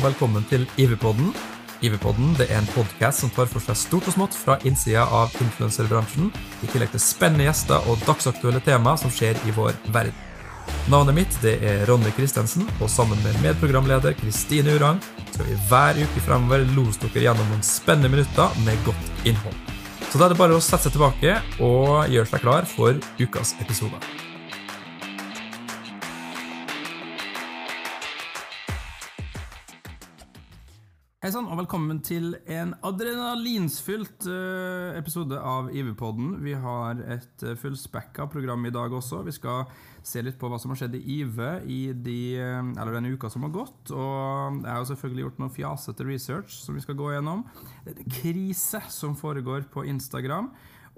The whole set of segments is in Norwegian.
velkommen til IV-podden. IV-podden er en podkast som tar for seg stort og smått fra innsida av influenserbransjen, i tillegg til spennende gjester og dagsaktuelle tema som skjer i vår verden. Navnet mitt er Ronny Christensen, og sammen med medprogramleder Kristine Urang skal vi hver uke fremover lose dere gjennom noen spennende minutter med godt innhold. Så da er det bare å sette seg tilbake og gjøre seg klar for ukas episode. Hei sann, og velkommen til en adrenalinsfylt eh, episode av IV-podden. Vi har et uh, fullspekka program i dag også. Vi skal se litt på hva som har skjedd i IV i de, eh, eller den uka som har gått. Og jeg har selvfølgelig gjort noe fjasete research som vi skal gå gjennom. Det er en krise som foregår på Instagram.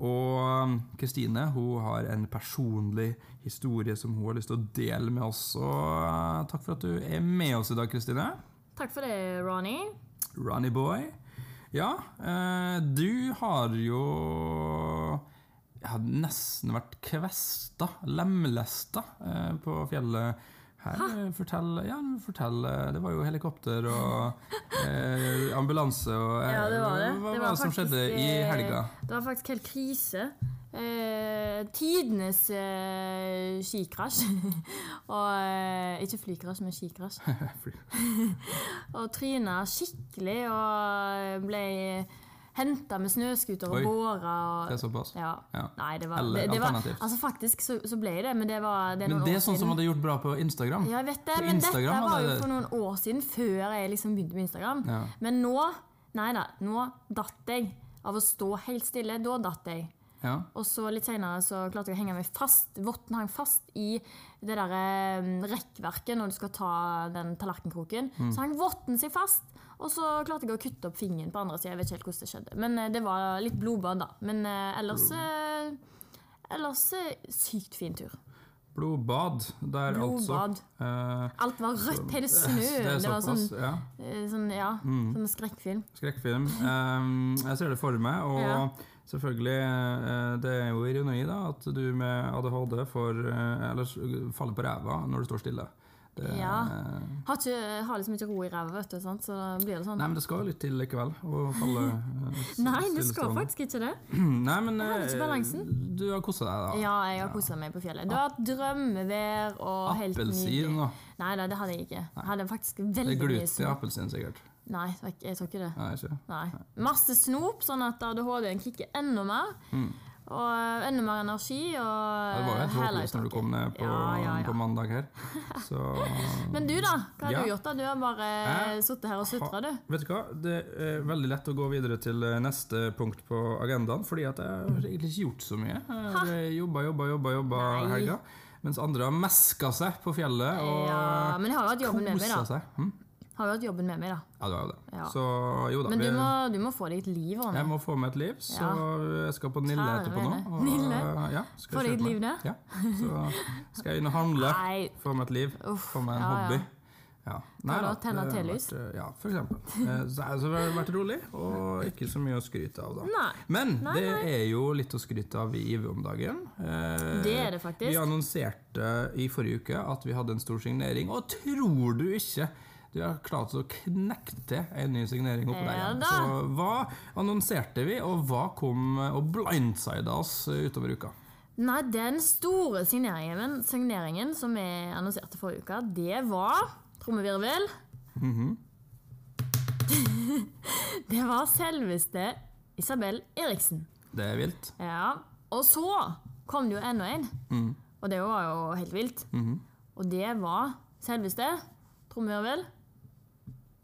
Og Kristine hun har en personlig historie som hun har lyst til å dele med oss. Og takk for at du er med oss i dag, Kristine. Takk for det, Ronny. Ronny Boy. Ja, eh, du har jo Jeg har nesten vært kvesta, lemlesta, eh, på fjellet her. Fortell, ja, fortell Det var jo helikopter og eh, ambulanse og eh, Ja, det var det. Hva Det var det som faktisk, skjedde i eh, helga? Det var faktisk helt krise. Eh, tidenes eh, skikrasj. og eh, Ikke flykrasj, men skikrasj. og tryna skikkelig og ble henta med snøscooter og båra. Det er såpass? ja. Ja. Nei, det var, Eller det, det var. Altså Faktisk så, så ble det, men det var det Men det er sånn som hadde gjort bra på Instagram. Ja, jeg vet det, men Instagram dette var jo for noen år siden, før jeg liksom begynte med Instagram. Ja. Men nå Nei da, nå datt jeg av å stå helt stille. Da datt jeg. Ja. Og så litt senere så klarte jeg å henge meg fast. Votten hang fast i det der eh, rekkverket når du skal ta den tallerkenkroken. Mm. Så hang votten seg fast. Og så klarte jeg å kutte opp fingeren på andre sida. Jeg vet ikke helt hvordan det skjedde. Men eh, det var litt blodbad, da. Men eh, ellers Ellers sykt fin tur. Blodbad der, altså. Blodbad. Eh, Alt var rødt. Hele snø. det Det var sånn, ja. sånn Ja, sånn skrekkfilm. Skrekkfilm. Um, jeg ser det for meg, og Ja. Selvfølgelig eh, Det er jo ironi da at du med ADHD får eh, Eller faller på ræva når du står stille. Det, Ja. Har, ikke, har liksom ikke ro i ræva, vet du. Sant? Så da blir det sånn. Nei, men det skal jo litt til likevel å falle eh, Nei, det skal faktisk ikke det. Nei, men ikke eh, balansen. Du har kosa deg, da. Ja, jeg har kosa meg på fjellet. Det har vært drømmevær og helt Appelsin nydelig. og Nei da, det hadde jeg ikke. Jeg hadde faktisk Det er mye glut i appelsin, sikkert. Nei, jeg, tror ikke det. Nei, ikke. Nei. Masse snop, sånn at ADHD-en kicker enda mer. Og eh, enda mer energi. Og Mm. Ja, det var jo helt hele håpløst når du kom ned på, Ja, ja, på mandag her. Så Men du, da? Hva har du gjort? da? Du har bare Jeg sittet her og sutra, du. Vet du hva? Det er veldig lett å gå videre til eh, neste punkt på agendaen, fordi at jeg har egentlig ikke gjort så mye. Jeg jobba, jobba, jobba, jobba helga. Mens andre har meska seg på fjellet og Ja, men jeg har jo hatt jobben med meg, da. seg. Hm? Har jo hatt jobben med meg, da. Ja, du har jo det. Ja. Så jo da. Men du må, du må få deg et liv, Ronny. jeg må få meg et liv, så jeg skal på Nille etterpå nå. og, Nille? Ja, Få deg et liv der? Ja, så skal jeg inn og handle. Nei, Få meg et liv. Uff, Få meg en hobby. Ja. Nei da, tenne telys? eh, Ja, for eksempel. Eh, Så altså, det har vært rolig, og ikke så mye å skryte av, da. Nei. Men Nei, det nei. er jo litt å skryte av i IV om dagen. Eh, Det er det faktisk. Vi annonserte i forrige uke at vi hadde en stor signering, og tror du ikke du har klart å knekke til en ny signering oppå der Ja. Så hva annonserte vi, og hva kom og blindsida oss utover uka? Nei, den store signeringen, signeringen som vi annonserte forrige uke, det var Trommevirvel. Mhm. det var selveste Isabel Eriksen. Det er vilt. Ja. Og så kom det jo enda en. Mm. Og det var jo helt vilt. Mhm. Og det var selveste Trommevirvel.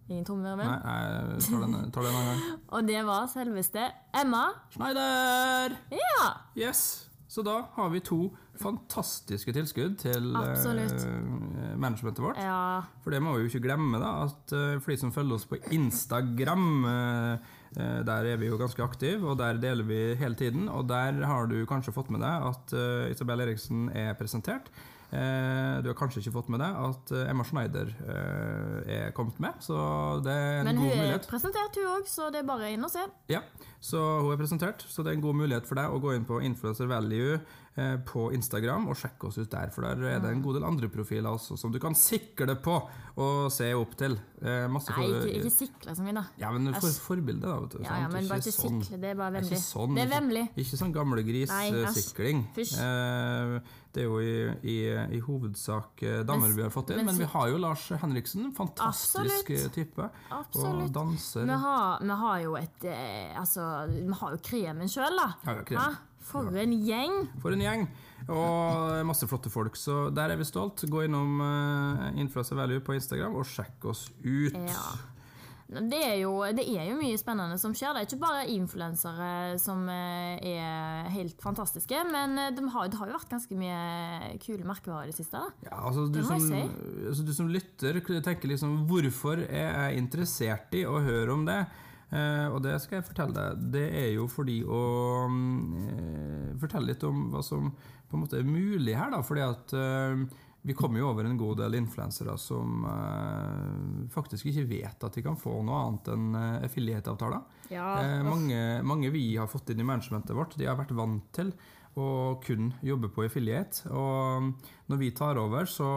Ingen trommevirvel. Nei, jeg tar den, tar den en gang. Og det var selveste Emma. Schneider! Ja! Yes! Så da har vi to fantastiske tilskudd til eh, managementet vårt. Ja. For det må vi jo ikke glemme, da, at eh, for de som følger oss på Instagram eh, eh, Der er vi jo ganske aktive, og der deler vi hele tiden. Og der har du kanskje fått med deg at eh, Isabel Eriksen er presentert. Eh, du har kanskje ikke fått med deg at eh, Emma Schneider eh, er kommet med, så det er en Men hun er presentert, hun òg, så det er bare inn og se. Ja, så hun er presentert, så det er en god mulighet for deg å gå inn på Influencer Value på Instagram, og sjekk oss ut der. For der er det en god del andre profiler også som du kan sikle på og se opp til. Eh, masse Nei, ikke, ikke sikle så mye, da. Ja, men for Æsj. forbilde, da. Vet du, Ja, ja, men bare ikke sånn. sikle. Det er bare vemmelig. ikke sånn. Det er vemmelig. Ikke sånn gamlegrissikling. Eh, det er jo i, i, i hovedsak eh, damer vi har fått inn, men men vi har jo Lars Henriksen. Fantastisk Absolutt. type. type. Og Absolutt. danser. Vi har, vi har jo et eh, Altså, vi har jo kremen sjøl, da. Ja, ja, kremen. For en gjeng! For en gjeng. Og masse flotte folk, så der er vi stolt. Gå innom uh, Influencer Value på Instagram og sjekk oss ut. Ja. Det er, jo, det er jo mye spennende som skjer. Det er ikke bare influensere som eh, er helt fantastiske, men eh, de har, det har jo vært ganske mye kule merkevarer i det siste. da. Ja, altså du, Det må som, jeg altså du som lytter tenker liksom Hvorfor er jeg interessert i å høre om det? Eh, og det skal jeg fortelle deg. Det er jo fordi å eh, fortelle litt om hva som på en måte er mulig her. da, fordi at eh, vi kommer jo over en god del influensere som eh, faktisk ikke vet at de kan få noe annet enn eh, affiliate-avtaler. Eh, mange, mange vi har fått inn i managementet vårt, de har vært vant til å kun jobbe på affiliate. Og når vi tar over, så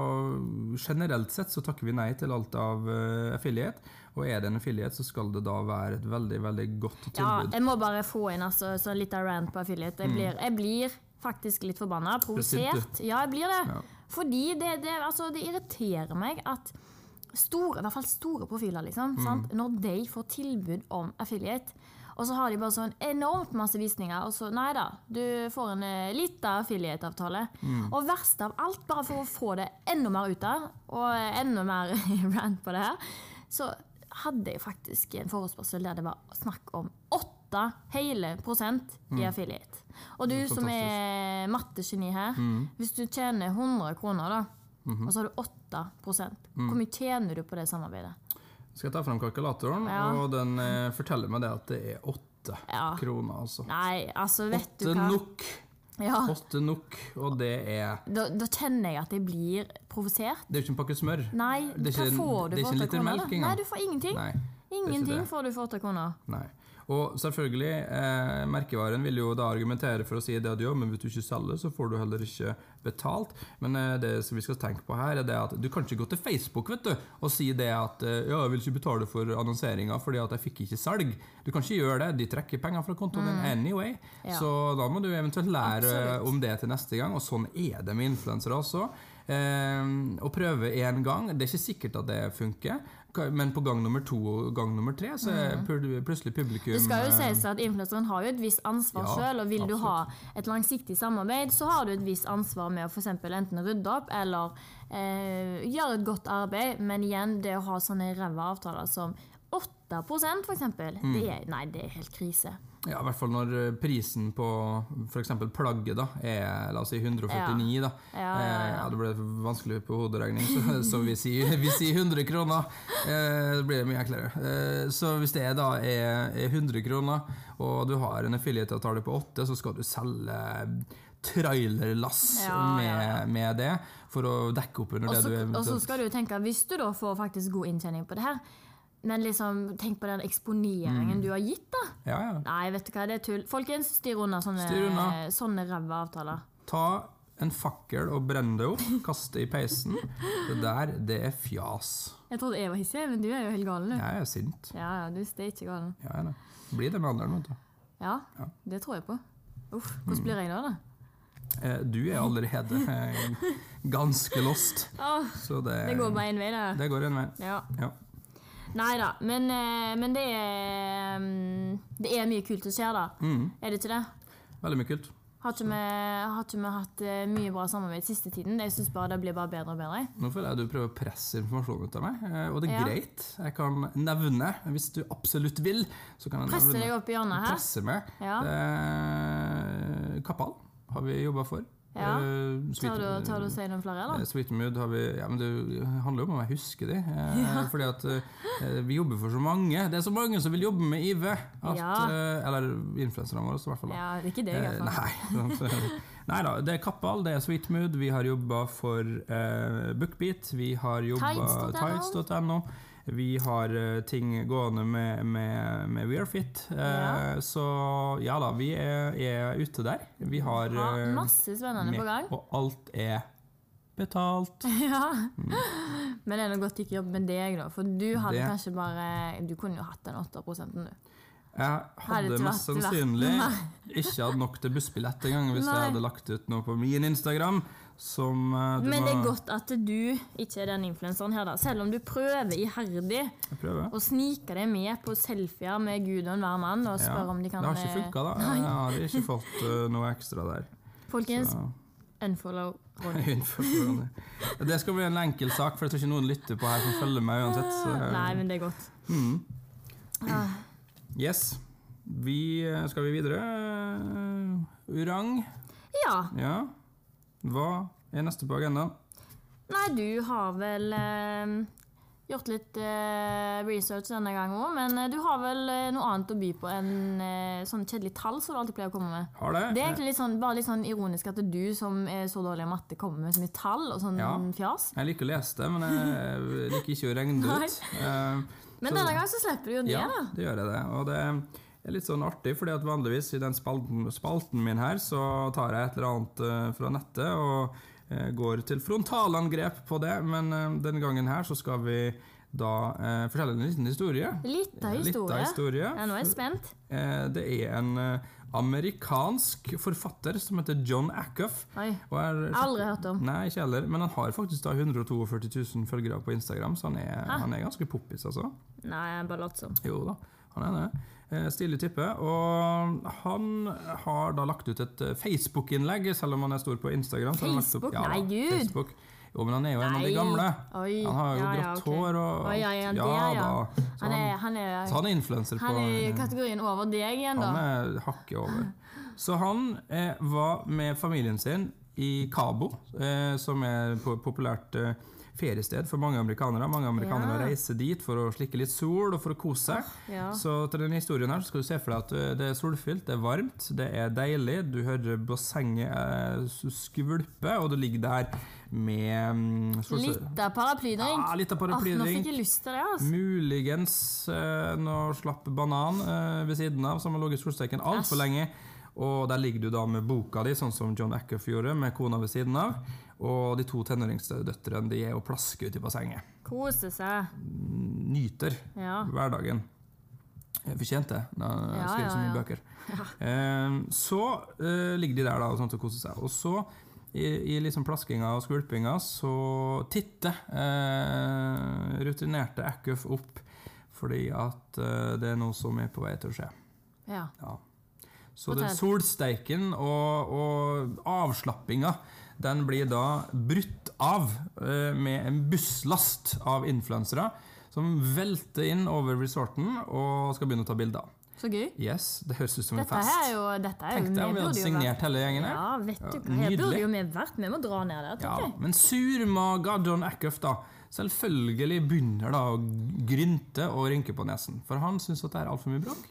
generelt sett så takker vi nei til alt av affiliate. Og er det en affiliate, så skal det da være et veldig veldig godt tilbud. Ja, jeg må bare få inn altså, så litt av rant på affiliate. Jeg blir, jeg blir faktisk litt forbanna. Mm. Provosert. Ja, jeg blir det. Ja. Fordi det, det, altså, det irriterer meg at store, i hvert fall store profiler, liksom, Mm. sant? når de får tilbud om affiliate, og så har de bare sånn enormt masse visninger, og så nei da, du får en uh, lita affiliate-avtale. Mm. Og verst av alt, bare for å få det enda mer ut av, og eh, enda mer rant på det her, så hadde jeg faktisk en forespørsel der det var snakk om åtte hele prosent i affiliate. Og du Mm. Som. Mm. er mattegeni her, hvis du tjener 100 kroner, da, Mhm. og så har du 8 prosent, hvor mye tjener du på det samarbeidet? Skal jeg ta fram kalkulatoren, Ja. og den eh, forteller meg det at det er åtte Ja. kroner, altså. Nei, altså, vet du Åtte hva? nok. Ja, Åtte nok, og det er da, da kjenner jeg at jeg blir provosert. Det er jo ikke en pakke smør. Nei, Det er hva ikke- får du det er ikke en liter melk engang. Nei, du får ingenting. Nei. Ingenting får du for 8 kroner. Nei. Og selvfølgelig, eh, merkevaren vil jo da argumentere for å si det at gjør, men hvis du ikke selger, så får du heller ikke betalt. Men eh, det som vi skal tenke på her, er det at du kan ikke gå til Facebook vet du, og si det at eh, ja, jeg vil ikke betale for annonseringa fordi at jeg fikk ikke salg. Du kan ikke gjøre det. De trekker penger fra kontoen din anyway. Mm. Ja. Så da må du eventuelt lære Absolutt. om det til neste gang, og sånn er det med influensere også. Eh, å prøve én gang, det er ikke sikkert at det funker. Men på gang nummer to og gang nummer tre så er plutselig publikum Mm. Det skal jo eh, sies at influenseren har jo et visst ansvar Ja, selv, og vil du ha et langsiktig samarbeid, så har du et visst ansvar med å eksempel enten rydde opp eller eh, gjøre et godt arbeid, men igjen, det å ha sånne ræva avtaler som 8 for eksempel, Mm. det er, nei, det er helt krise. Ja, i hvert fall når eh, prisen på f.eks. plagget da, er la oss si 149, da. Ja, ja, Eh, ja. ja, det ble vanskelig på hoderegning, så, så vi, sier, vi sier 100 kroner. Eh, det blir mye enklere. Eh, så hvis det da er, er 100 kroner, og du har en affiliate-avtale på 8, så skal du selge trailerlass Ja, med, ja, ja. med det for å dekke opp under også, det du du og så skal du tenke, hvis du da får faktisk god inntjening på det her, men liksom, tenk på den eksponeringen Mm. du har gitt, da. Ja, ja. Nei, vet du hva, det er tull. Folkens, styr unna sånne, Styr sånne ræva avtaler. Ta en fakkel og brenn det opp, kast det i peisen. Det der, det er fjas. Jeg trodde jeg var hissig, men du er jo helt gal, du. Jeg er sint. Ja, ja, du er ikke gal. Ja, det. Blir det med alderen, vet du. Ja, Ja. det tror jeg på. Uff, hvordan blir jeg da, da? Eh, Du er allerede eh, ganske lost. Så det, det går bare én vei, det. det går en vei. Ja. Ja. Nei da, men, eh, men det er mm, Det er mye kult som skjer, da. Mm, Er det ikke det? veldig mye kult. Har ikke vi, har ikke vi hatt eh, mye bra samarbeid siste tiden? Jeg synes bare det blir bare bedre og bedre. Nå føler jeg du prøver å presse informasjon ut av meg, eh, og det er Ja. greit. Jeg kan nevne, hvis du absolutt vil, så kan jeg Presse nevne deg opp i hjørnet her. Presse meg. Ja. Kappal har vi jobba for. Ja. tar Tør du, og sier du si noen flere, da? Sweet Mood har vi ja, men Det handler jo om å huske de. Ja. Fordi at uh, vi jobber for så mange. Det er så mange som vil jobbe med IV. At, Ja. eh, eller influenserne våre, i hvert fall. da. Ja, det er ikke det, i Eh, hvert fall. nei. nei da, det er Kappal, det er Sweet Mood. Vi har jobba for eh, Bookbeat. Vi har jobba Tights.no. Vi har eh, ting gående med, med, med We Are Fit. Eh, Ja. Så ja da, vi er, er ute der. Vi har Ha eh, masse spennende på gang. Og alt er betalt. Ja. Mm. Men det er noe godt ikke jobb med deg, da. For du hadde Det- kanskje bare Du kunne jo hatt den 8 du. Jeg Hadde mest sannsynlig ikke hatt nok til bussbillett engang hvis Nei. jeg hadde lagt ut noe på min Instagram som uh, Men det er godt at du ikke er den influenseren her, da. Selv om du prøver iherdig å snike deg med på selfier med Gud og enhver mann og Ja, om de kan Det har ikke eh, funka, da. Jeg har ikke fått uh, noe ekstra der. Folkens, Så. unfollow Ronny. Det skal bli en enkel sak, for jeg tror ikke noen lytter på her som følger meg uansett. Så, Nei, men det er godt. mm. Ah, Yes. Vi, skal vi videre? Urang? Ja. Ja. Hva er neste på agendaen? Nei, du har vel eh, gjort litt eh, research denne gangen òg, men eh, du har vel eh, noe annet å by på enn eh, sånn kjedelig tall som du alltid pleier å komme med. Har det? Det er egentlig litt sånn, bare litt sånn ironisk at du som er så dårlig i matte, kommer med så mye tall og sånn Ja. fjas. Jeg liker å lese det, men jeg liker ikke å regne det ut. Eh, Men Så- denne gangen så slipper du jo det, Ja, da. det gjør jeg det. Og det er litt sånn artig, fordi at vanligvis i den spalten, spalten min her, så tar jeg et eller annet eh, fra nettet og eh, går til frontalangrep på det, men eh, denne gangen her så skal vi da eh, fortelle en liten historie. Litt av historie. litt av historie. Ja, nå er jeg spent. Eh, Det er en amerikansk forfatter som heter John Acuff. Oi. er- Aldri hørt om. Nei, ikke heller, men han har faktisk da 142 000 følgere på Instagram, så han er, han er ganske poppis, altså. Nei, bare later som. Jo da, han er det. Eh, Stilig type. Og han har da lagt ut et eh, Facebook-innlegg, selv om han er stor på Instagram. så har han lagt Facebook? Nei, Gud. Facebook. Jo, men han er jo en av de gamle. Oi. Han har jo ja, ja, grått hår og Oi, ja, ja, det, ja, ja. da. Så Han er, han, er, så han er influenser på han er i kategorien over deg igjen, da. Han er hakket over. Så han eh, var med familien sin i Cabo, eh, som er populært eh, feriested for mange amerikanere. Mange amerikanere Ja. reiser dit for å slikke litt sol og for å kose seg. Ja. Så til denne historien her skal du se for deg at eh, det er solfylt, det er varmt, det er deilig. Du hører bassenget eh, skvulpe, og du ligger der med solsøl. solse- Litt av paraplydrink. Ja, litt av Åh, nå paraplydrink. fikk jeg lyst til det, altså. Muligens eh, noe slapp banan eh, ved siden av, som har ligget i solsteken altfor lenge. Og der ligger du da med boka di, sånn som John Acuff gjorde, med kona ved siden av. Og de to tenåringsdøtrene de er og plasker ute i bassenget. Kose seg. Nyter Ja. hverdagen. Jeg Fortjent det, da jeg Ja, skriver så mye ja. bøker. Eh, så eh, ligger de der da og sånt og koser seg. Og så, i, i liksom plaskinga og skvulpinga, så titter eh, rutinerte Acuff opp fordi at eh, det er noe som er på vei til å skje. ja. Ja. Så den solsteiken og, og avslappinga, den blir da brutt av eh, med en busslast av influensere som velter inn over resorten og skal begynne å ta bilder. Så gøy. Yes, det høres ut som en fest. er jo, dette er Tenk deg om vi hadde signert hele gjengen her. Ja, vet du hva. Her nydelig. burde jo vi vært. Vi må dra ned der, Ja, jeg. men surmaga John Acuff, da. Selvfølgelig begynner da å grynte og rynke på nesen. For han syns at det er altfor mye bråk.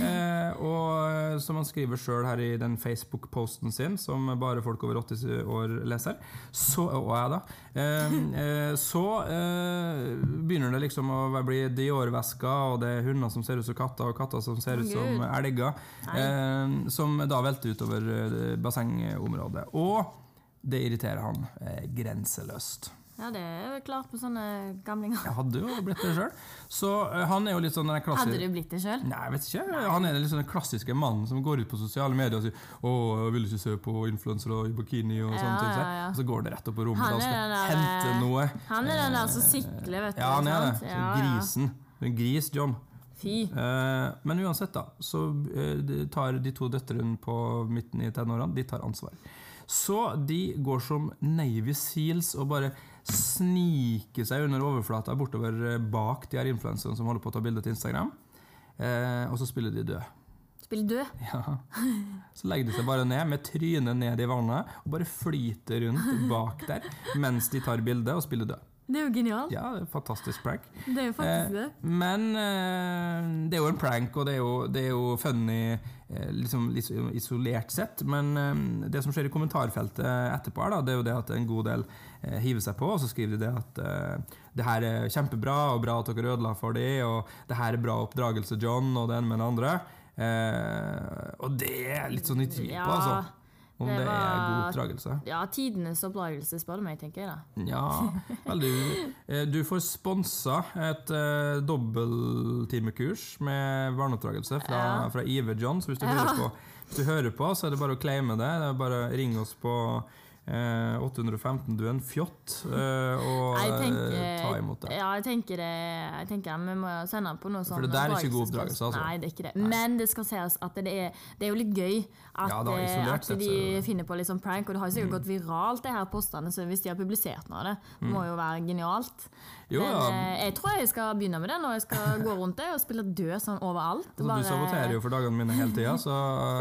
Eh, og som han skriver sjøl her i den Facebook-posten sin, som bare folk over 80 år leser, så, og jeg da, eh, eh, så eh, begynner det liksom å bli Dior-vesker, og det er hunder som ser ut som katter, og katter som ser ut som Gud. elger, eh, som da velter utover eh, bassengområdet. Og det irriterer han eh, grenseløst. Ja, det er jo klart med sånne gamlinger. Jeg hadde jo blitt det sjøl. Så eh, han er jo litt sånn den Hadde du blitt det sjøl? Nei, jeg vet ikke. Han er litt sånn den klassiske mannen som går ut på sosiale medier og sier 'Å, jeg vil ikke se på influensere i bikini' og sånne Ja, ting. ja, ja. Og så går det rett opp på rommet og skal der, hente eh, noe. Han er den der som sikler, vet du. Ja, han er det. Så grisen. En gris, John. Fy. Eh, men uansett, da, så eh, tar de to døtrene på midten i tenårene de tar ansvar. Så de går som Navy Seals og bare sniker seg under overflata bortover eh, bak de her influenserne som holder på å ta bilde til Instagram. Eh, og så spiller de død. Spiller død. Ja. Så legger de seg bare ned med trynet ned i vannet og bare flyter rundt bak der mens de tar bilde og spiller død. Det er jo genialt. Ja, det er fantastisk prank. Det er jo faktisk det. Men eh, det er jo en prank, og det er jo, det er jo funny eh, liksom, isolert sett. Men eh, det som skjer i kommentarfeltet etterpå, da, det er jo det at en god del eh, hiver seg på, og så skriver de det at eh, det her er kjempebra, og bra at dere ødela for dem, og det her er bra oppdragelse, John, og det ene med det andre. Eh, og det er litt sånn i tvil på, altså. Om det det, er god oppdragelse. Ja, tidenes oppdragelse, spør du meg, tenker jeg da. Ja, veldig du, Du får sponsa et uh, dobbelttimekurs med verneoppdragelse fra, Ja. fra Ive John. Så hvis du, Ja. hører på, hvis du hører på, så er det bare å claime det. Det er bare å ringe oss på eh, 815 Du er en fjott, eh, og eh, tenker, ta imot det. Ja, jeg tenker det. Jeg tenker Vi må sende den på noe sånn For det der er ikke god oppdragelse, altså. Nei, det er ikke det. Men det skal sies at det er, det er jo litt gøy at, Ja, da, eh, at de det det. finner på litt sånn prank. Og det har jo sikkert gått viralt, de her postene, så hvis de har publisert noe av det. Det må jo være genialt. Mm. Jo, ja. Men jeg tror jeg skal begynne med det når jeg skal gå rundt det og spille død sånn overalt. Altså, du saboterer jo for dagene mine hele tida, så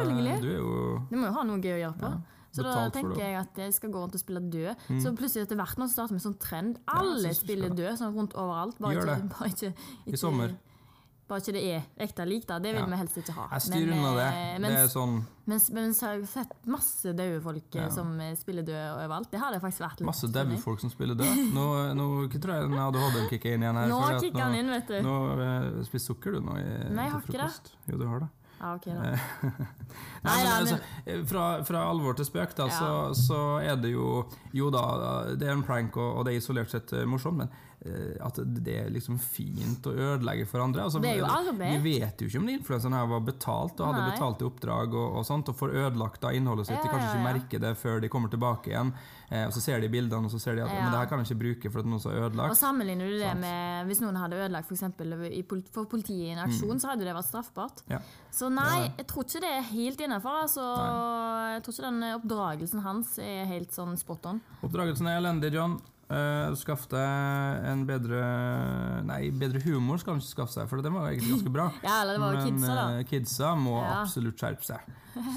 eh, du er jo Du må jo ha noe gøy å gjøre på. Så da tenker. Mm. jeg at jeg skal gå rundt og spille død. Så plutselig etter hvert nå starter vi en sånn trend. Alle ja, spiller død sånn rundt overalt. Bare Gjør ikke, bare ikke, ikke, I sommer. Bare ikke det er ekte lik, da. Det vil Ja. vi helst ikke ha. Jeg styrer unna det. Mens, Det er sånn mens, mens jeg har sett masse døde folk eh, Ja. som eh, spiller død overalt. Det har det faktisk vært litt masse daue folk som spiller død. Nå, nå tror jeg den ADHD-en kicker inn igjen her. Nå kicker han inn, vet du. Nå eh, spiser sukker du nå i, Nei, jeg har ikke det. Jo, du har det. Ja, ok da. Nei, Nei, men altså, eh, fra, fra alvor til spøk, da, så, så er det jo Jo da, det er en prank, og, og det er isolert sett eh, morsomt, men eh, at det er liksom fint å ødelegge for andre. Altså, Det er jo arbeid. Vi vet jo ikke om influenseren her var betalt og hadde Nei. betalt i oppdrag og, og sånt, og får ødelagt da innholdet sitt. Ja, De kanskje ja, ikke merker det før de kommer tilbake igjen. Eh, og så ser de bildene, og så ser de at Ja. men det her kan jeg ikke bruke for at noen har ødelagt. Og sammenligner du det Sant. med hvis noen hadde ødelagt for, eksempel, for politiet i en aksjon, så hadde det vært straffbart. Mm. Ja. Så nei, jeg tror ikke det er helt innafor. Altså, jeg tror ikke den oppdragelsen hans er helt sånn spot on. Oppdragelsen er elendig, John. Uh, skaff deg en bedre Nei, bedre humor skal han ikke skaffe seg, for den var egentlig ganske bra. Ja, eller det var Men kidsa, da. eh, kidsa må Ja. absolutt skjerpe seg.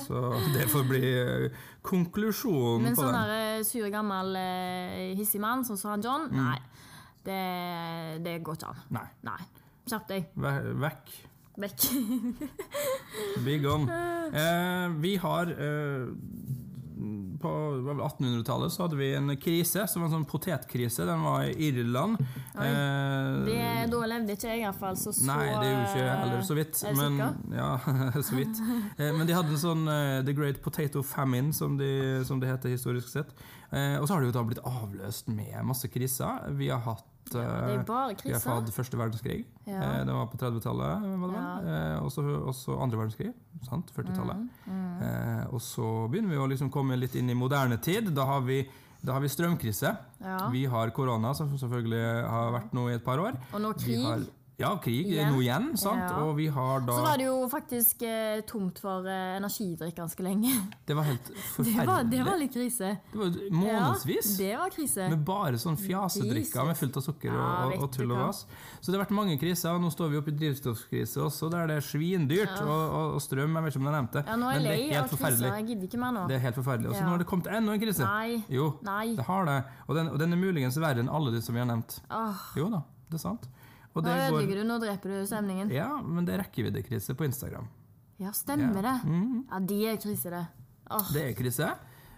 Så det får bli eh, konklusjonen Men på sånn den. der sånn sur, gammel eh, hissig mann, sånn som sa John, Mm. nei. Det, det går ikke an. Nei, Nei. Skjerp deg. ve- vekk. Vekk. Be gone. Eh, vi har eh, På det var vel 1800-tallet så hadde vi en krise, som var en sånn potetkrise. Den var i Irland. Oi. Eh, Det, da levde ikke jeg, iallfall. Så, så Nei, det gjorde jo ikke jeg heller så vidt. er Men, ja, så vidt. Eh, men de hadde en sånn eh, The Great Potato Famine, som, de, som det heter historisk sett. Eh, og så har det jo da blitt avløst med masse kriser. Vi har hatt Ja, det er eh, bare vi har hatt første verdenskrig. Ja. Eh, det var på 30-tallet. var det vel? Ja. og også, også andre verdenskrig. 40-tallet. Mm, Mm. og så begynner vi å liksom komme litt inn i moderne tid. Da har vi, da har vi strømkrise. Ja. Vi har korona, som selvfølgelig har vært nå i et par år. Og nå Vi krig. har, ja, krig Igjen. nå igjen, sant? Ja. Og vi har da Så var det jo faktisk eh, tomt for eh, energidrikk ganske lenge. Det var helt Det forferdelig. var, det var litt krise. Det var månedsvis Ja, det var krise. med bare sånn fjasedrikker med fullt av sukker Ja, og, og tull og vas. Så det har vært mange kriser. og Nå står vi oppe i drivstoffkrise også, der det er svindyrt. Og, og, og strøm, jeg vet ikke om jeg nevnte Ja, nå er men jeg det lei av helt kriser. Jeg gidder ikke mer nå. Det er helt forferdelig. Og så nå har det kommet enda en krise. Nei. Jo, Nei. det har det. Og den, den er muligens verre enn alle de som vi har nevnt. Oh. Jo da, det er sant. Og nå det ødelegger du, nå dreper du stemningen. Ja, men det er rekkeviddekrise på Instagram. Ja, stemmer Ja. det. Mhm. Ja, det er krise, det. Oh. Det er krise.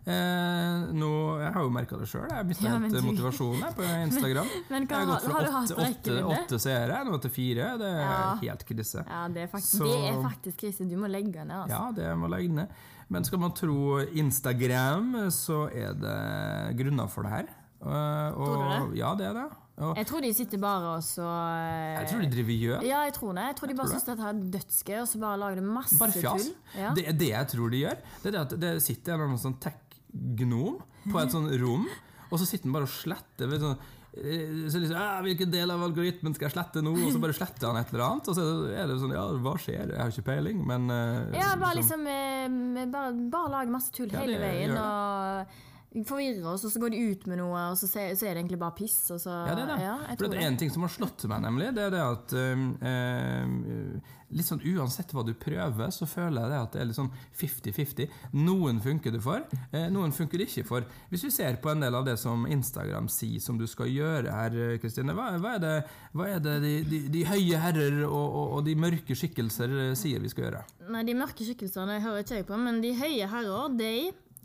Eh, nå, jeg har jo merka det sjøl. Jeg mista Ja, helt du- motivasjonen på Instagram. Men men hva, har gått fra du hatt åtte, åtte, seere nå til fire. Det er Ja. helt krise. Ja, det er, faktisk, Så- det er faktisk krise. Du må legge ned, altså. Ja, det må legge ned. Men skal man tro Instagram, så er det grunner for det her. Og, og, Tror du Ja, det er det. Og Jeg tror de sitter bare og så eh, jeg tror de driver gjøn. Ja, jeg tror det. Jeg tror de bare tror syns dette er dødsgøy, og så bare lager de masse Bare fjas. tull. Ja. Det det jeg tror de gjør. Det er at det sitter en sånn tech-gnom på et sånt rom, og så sitter han bare og sletter Vet, sånn eh, så liksom, Hvilken del av algoritmen skal jeg slette nå? Og så bare sletter han et eller annet. Og så er det sånn Ja, hva skjer? Jeg har ikke peiling, men eh, Ja, bare liksom liksom bare, bare lag masse tull Ja, hele veien. Og forvirrer oss, og så går de ut med noe, og så, ser- så er det egentlig bare piss. Så, Ja, det er det. Ja, For det er en ting som har slått til meg, nemlig, det er det at eh, litt sånn Uansett hva du prøver, så føler jeg det at det er litt sånn 50-50. Noen funker det for, eh, noen funker det ikke for. Hvis vi ser på en del av det som Instagram sier som du skal gjøre her, Kristine, hva, hva er det, hva er det de, de, de høye herrer og, og, og de mørke skikkelser eh, sier vi skal gjøre? Nei, de mørke skikkelsene hører ikke jeg på, men de høye herrer, de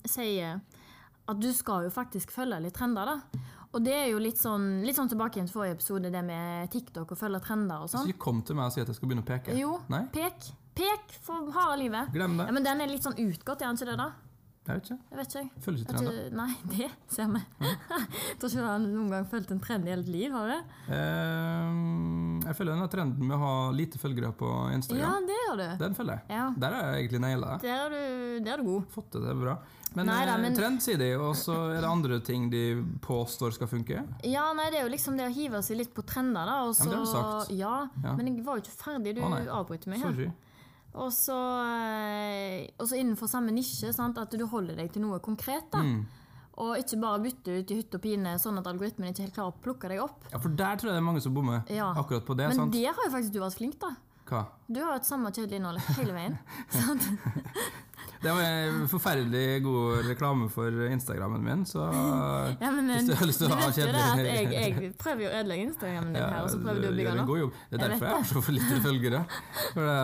sier at du skal jo faktisk følge litt trender, da. Og det er jo litt sånn, litt sånn tilbake igjen til forrige episode, det med TikTok og følge trender og Så sånn. ikke kom til meg og si at jeg skal begynne å peke. Jo, Nei, pek. Pek for harde livet. glem det. Ja, men den er litt sånn utgått, er den ikke det, da? Jeg vet ikke. Jeg vet ikke. jeg. Følger ikke trender. Nei, det ser vi. Tror ikke du har noen gang fulgt en trend i hele ditt liv, har du det? Eh, jeg følger denne trenden med å ha lite følgere på Instagram. Ja, det gjør du. Den følger jeg. Ja, Der er jeg egentlig naila der er du, der er du god. Fått det, det er bra. Men, nei, da, men- trend, sier de, og så er det andre ting de påstår skal funke. Ja, nei, det er jo liksom det å hive seg litt på trender, da. Og Ja, men det har du sagt. Ja, Ja. men jeg var jo ikke ferdig. Du avbryter meg her. Og så, eh, og så innenfor samme nisje, sant? at du holder deg til noe konkret. da. Mm. Og ikke bare bytte ut i hytt og pine, sånn at algoritmen ikke helt klarer å plukke deg opp. Ja, for der tror jeg det er mange som bommer Ja. akkurat på det. Men sant? der har jo faktisk du vært flink, da. Hva? Du har hatt samme kjedelige innhold hele veien. sant? Det var en forferdelig god reklame for Instagrammen min, så Ja, men, Hvis du har lyst til å ha vet jo det at kjedelig- jeg, jeg prøver å ødelegge Instagrammen din ja, her, og så prøver du å bygge en den opp. Det er derfor jeg har så for lite følgere. For det,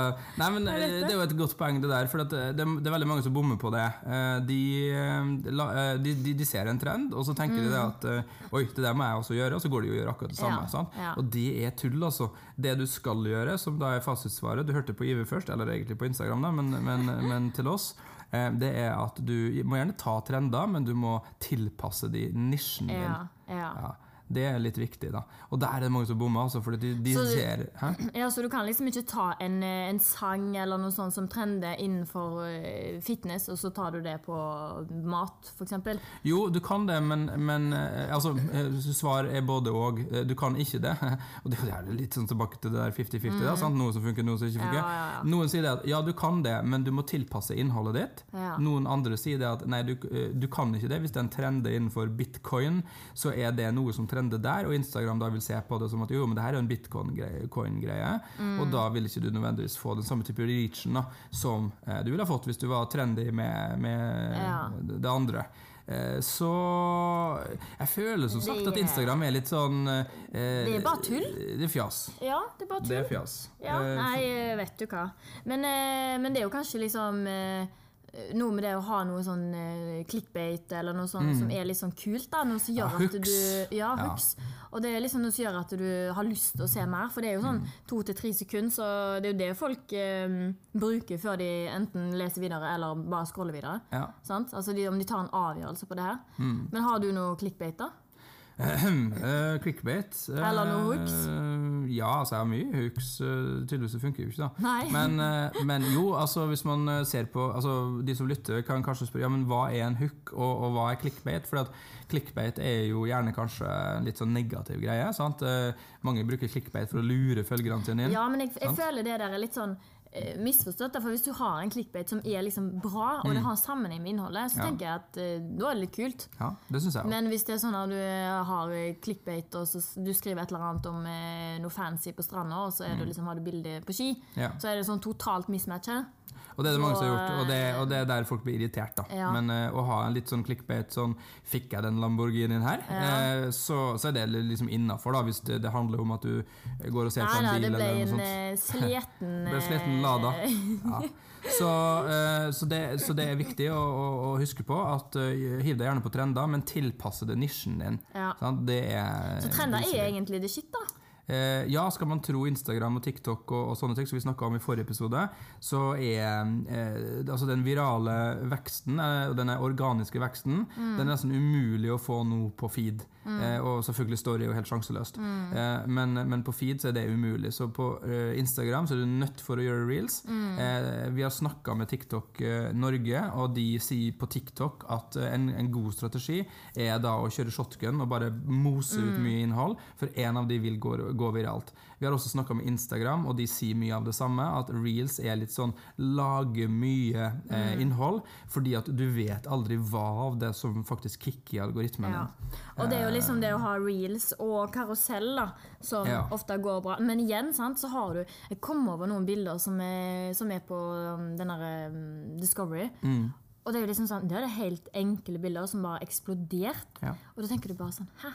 nei, men eh, det. Er jo et godt poeng, det der. For det, det er veldig mange som bommer på det. Eh, De, eh, eh, de, de, de ser en trend, og så tenker de det at eh, Oi, det der må jeg også gjøre, og så går de og gjør akkurat det samme. Ja, ja. Og det er tull, altså. Det du skal gjøre, som da er fasitsvaret Du hørte på Ive først, eller egentlig på Instagram, da, men, men, men til oss. Eh, Det er at du må gjerne ta trender, men du må tilpasse de nisjen din. Ja, ja. Ja, det er litt viktig, da. Og der er det mange som bommer, altså, for de, de Så ser Hæ? Ja, Så du kan liksom ikke ta en, eh, en sang eller noe sånt som trender innenfor eh, fitness, og så tar du det på mat, f.eks.? Jo, du kan det, men, men eh, altså, svar er både og. Du kan ikke det. Og det er litt sånn tilbake til det der 50-50. Mm. Noe som funker, noe som ikke funker. Ja, ja, ja. Noen sier det at ja, du kan det, men du må tilpasse innholdet ditt. Noen andre sier det at nei, du, du kan ikke det. Hvis det er en trend innenfor bitcoin, så er det noe som trender der, og Instagram da vil se på det som at jo, men det her er en bitcoin-greie, Mm. og da vil ikke du nødvendigvis få den samme type reachen da, som eh, du ville ha fått hvis du var trendy med, med Ja. det andre. Eh, Så jeg føler som sagt at Instagram er litt sånn eh, Det er bare tull. Det er fjas. Ja, det er bare tull. Det er fjas. Ja, Eh, nei, eh, vet du hva. Men, eh, men det er jo kanskje liksom eh, noe med det å ha noe sånn eh, clickbait eller noe sånt som er litt sånn kult. da, Noe som gjør Ja, at du Ja, Ja. hooks. Og det er liksom noe som gjør at du har lyst til å se mer. For det er jo sånn Mm. to til tre sekunder, så det er jo det folk eh, bruker før de enten leser videre eller bare scroller videre. Ja. Sant? Altså de, Om de tar en avgjørelse på det her. Mm. Men har du noe clickbait, da? Eh, clickbait. eh, Eller noe hooks? Ja, altså jeg har mye hooks. eh, tydeligvis det funker jo ikke, da. Men, eh, men jo, altså hvis man eh, ser på altså De som lytter, kan kanskje spørre ja, men hva er en hook, og, og hva er clickbait? For clickbait er jo gjerne kanskje en litt sånn negativ greie. sant? Mange bruker clickbait for å lure følgerne sine inn. Ja, men jeg, jeg føler det der er litt sånn misforstått. For hvis du har en clickbait som er liksom bra, og Mm. det har sammenheng med innholdet, så Ja. tenker jeg at uh, da er det litt kult. Ja, det synes jeg også. Men hvis det er sånn at du eh, har eh, clickbait, og så du skriver et eller annet om uh, noe fancy på stranda, og så er du liksom, har du bilde på ski, Mm. Ja. så er det sånn totalt mismatch her. Og det er det mange som har gjort, og det, og det er der folk blir irritert. da. Ja. Men uh, å ha en litt sånn clickbait sånn Fikk jeg den Lamborghinien her? Ja. Uh, så, så er det liksom innafor, hvis det, det handler om at du går og ser på en bil det ble en eh, sliten Det ble sliten eh, Lada. Ja. Så, uh, så, det, så det er viktig å, å, å huske på at eh, hiv deg gjerne på trender, men tilpasse det nisjen din. Ja. Sant? Det er Så trender er egentlig det shit, da. Eh, ja, skal man tro Instagram og TikTok og, og sånne ting som vi snakka om i forrige episode, så er eh, altså den virale veksten, eh, den organiske veksten, den er nesten umulig å få nå på feed. Eh, og selvfølgelig Story er jo helt sjanseløst. Eh, men, men på feed så er det umulig. Så på Instagram så er du nødt for å gjøre reels. Eh, vi har snakka med TikTok Norge, og de sier på TikTok at en, en god strategi er da å kjøre shotgun og bare mose ut mye innhold, for en av de vil gå, gå viralt. Vi har også snakka med Instagram, og de sier mye av det samme. At reels er litt sånn lage mye eh, Mm. innhold, fordi at du vet aldri hva av det som faktisk kicker i algoritmen Ja. Og det er jo liksom det å ha reels og karusell som Ja. ofte går bra. Men igjen, sant, så har du Jeg kom over noen bilder som er, som er på um, den derre um, Discovery. Mm. Og det er jo liksom sånn, det er helt enkle bilder som bare har eksplodert. Ja. Og da tenker du bare sånn Hæ?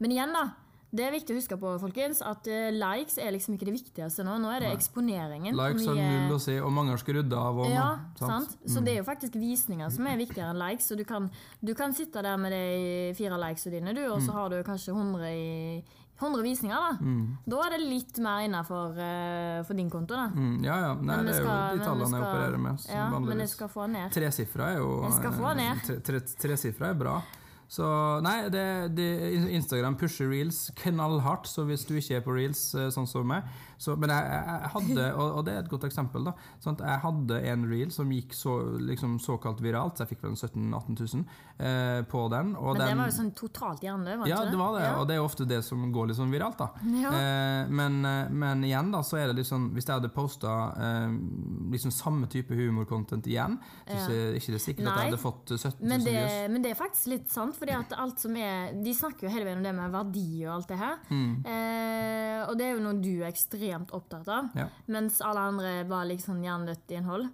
Men igjen, da. Det er viktig å huske på folkens, at eh, likes er liksom ikke det viktigste nå. Nå er det Nei. eksponeringen. Likes har null å si, og mange har skrudd av. Og, ja, sant? Så Mm. det er jo faktisk visninger som er viktigere enn likes. Så du kan, du kan sitte der med de fire likesene dine, du, og så har du kanskje 100, i, 100 visninger. Da Mm. Da er det litt mer innafor for din konto. da Mm, ja, ja. Nei, det er jo de tallene skal, jeg opererer med. som Ja, men jeg skal få ned. Tresifra er jo Jeg skal få ned. Tre, tre, tresifra er bra. Så nei, det, det, Instagram pusher reels knallhardt, så hvis du ikke er på reels, eh, sånn som meg så, Men jeg, jeg hadde, og, og det er et godt eksempel, da. Sant? Jeg hadde en reel som gikk så, liksom, såkalt viralt, så jeg fikk vel 17 000-18 000 eh, på den. Men det den var jo sånn totalt hjernedød, var ja, ikke det var det, Ja. og det er ofte det som går litt sånn viralt, da. Ja. Eh, men, eh, men igjen, da, så er det liksom Hvis jeg hadde posta eh, liksom samme type humorcontent igjen, så Ja. er ikke det sikkert at jeg hadde fått 17 000 Men det, views. men det er faktisk litt sant, fordi at alt som er De snakker jo hele veien om det med verdi og alt det her. Mm. Eh, og det er jo noe du er ekstremt opptatt av. Ja. Mens alle andre var liksom hjernedødt innhold.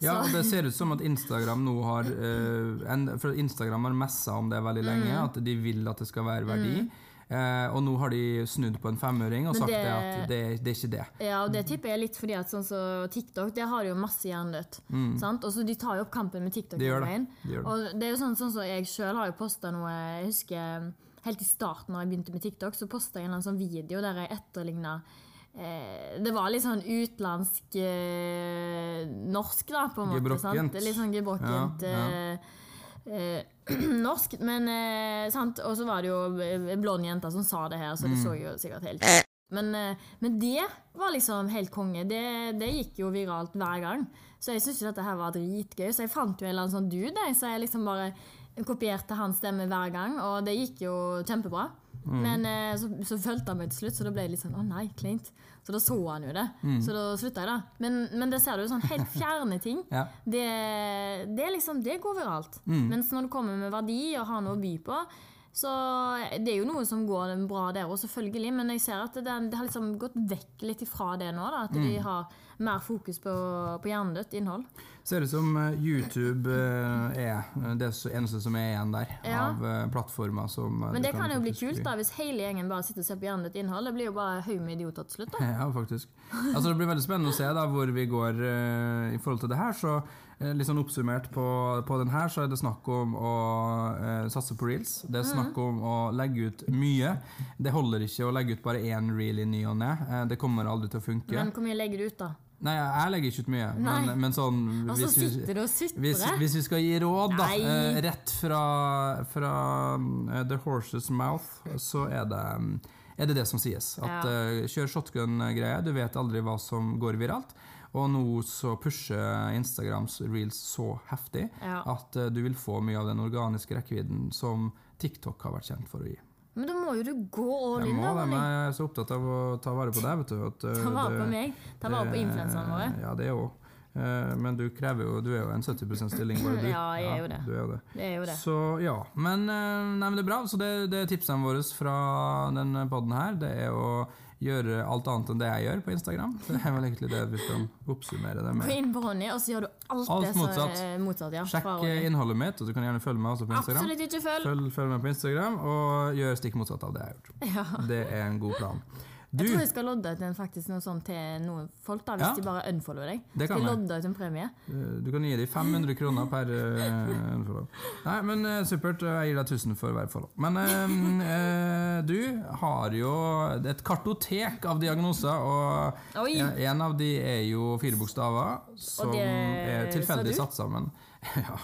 Ja, og det ser ut som at Instagram nå har eh, en, For Instagram har messa om det veldig lenge, Mm. at de vil at det skal være verdi. Eh, og nå har de snudd på en femøring og Men sagt det, det- at det, det er ikke det. Ja, og det tipper jeg litt fordi at sånn som TikTok, det har jo masse hjernedødt. sant? Og så de tar jo opp kampen med TikTok. De gjør det. De gjør det. Og det er jo sånn, sånn som jeg sjøl har jo posta noe Jeg husker helt i starten da jeg begynte med TikTok, så posta jeg en sånn video der jeg etterligna Det var litt sånn utenlandsk eh, norsk, da, på en måte. Gebrokkent. Sant? Litt sånn gebrokkent. Ja, ja. eh, eh, norsk, men eh, sant? Og så var det jo en blond jente som sa det her, så Mm. det så jo sikkert helt men, eh, men det var liksom helt konge. Det, det gikk jo viralt hver gang. Så jeg syntes jo dette her var dritgøy. Så jeg fant jo en eller annen sånn dude, så jeg liksom bare kopierte hans stemme hver gang, og det gikk jo kjempebra. Mm. Men eh, så, så fulgte han meg til slutt, så da ble jeg litt sånn å nei, kleint. Så da så han jo det. Mm. Så da slutta jeg, da. Men, men det ser du, sånn helt fjerne ting. Ja. Det, det liksom, det går viralt. Mm. Mens når det kommer med verdi og har noe å by på, så det er jo noe som går bra der òg, selvfølgelig. Men jeg ser at det, det har liksom gått vekk litt ifra det nå. Da, at Mm. de har mer fokus på, på hjernedødt innhold. Ser ut som eh, YouTube eh, er det eneste som er igjen der, Ja. av eh, plattformer som eh, Men det kan jo bli kult da, hvis hele gjengen bare sitter og ser på hjernedødt innhold. Det blir jo bare haug med idioter til slutt. da. Ja, faktisk. Altså, det blir veldig spennende å se da, hvor vi går eh, i forhold til det her. Så eh, litt sånn oppsummert på, på den her, så er det snakk om å eh, satse på reels. Det er Mhm. snakk om å legge ut mye. Det holder ikke å legge ut bare én reel i ny og ne. Eh, det kommer aldri til å funke. Men hvor mye legger du ut, da? Nei, jeg legger ikke ut mye, men, men sånn hvis vi- sitter og sutrer. hvis, hvis vi skal gi råd, da, eh, rett fra, fra uh, The Horse's Mouth, så er det, mm, er det det som sies. At Ja. uh, Kjør shotgun-greie, du vet aldri hva som går viralt. Og nå så pusher Instagrams reels så heftig Ja. at eh, du vil få mye av den organiske rekkevidden som TikTok har vært kjent for å gi. Men da må jo du gå all in, da. Ronny. jeg er så opptatt av å ta vare på deg, vet du. At, eh, Ta vare det- på meg. Ta vare på influenserne våre. Ja, det òg. Men du krever jo Du er jo en 70 stilling, bare du. Ja, jeg er jo det. Du er jo det. Det er jo det. Så ja. Men, eh, nei, men det er bra. Så det, det er tipsene våre fra denne poden her. Det er å gjøre alt annet enn det jeg gjør på Instagram. Det er vel egentlig det vi kan oppsummere det Gå inn på Ronny, og så gjør du alt, Alt det som motsatt. er motsatt. Ja, Sjekk innholdet mitt, og du kan gjerne følge meg også på Instagram. Absolutt ikke følg! Følg, følg meg på Instagram, og gjør stikk motsatt av det jeg har gjort. Ja. Det er en god plan. Du, Jeg tror jeg skal lodde ut en, faktisk noe sånt til noen folk, da, hvis Ja. de bare unfollower deg. det kan jeg. lodde ut en premie? Eh, Du kan gi dem 500 kroner per uh, unfollow. Nei, men eh, supert. Jeg gir deg 1000 for hver follow. Men eh, eh, du har jo et kartotek av diagnoser, og Oi! en, en av de er jo fire bokstaver, som det er tilfeldig satt sammen. ja.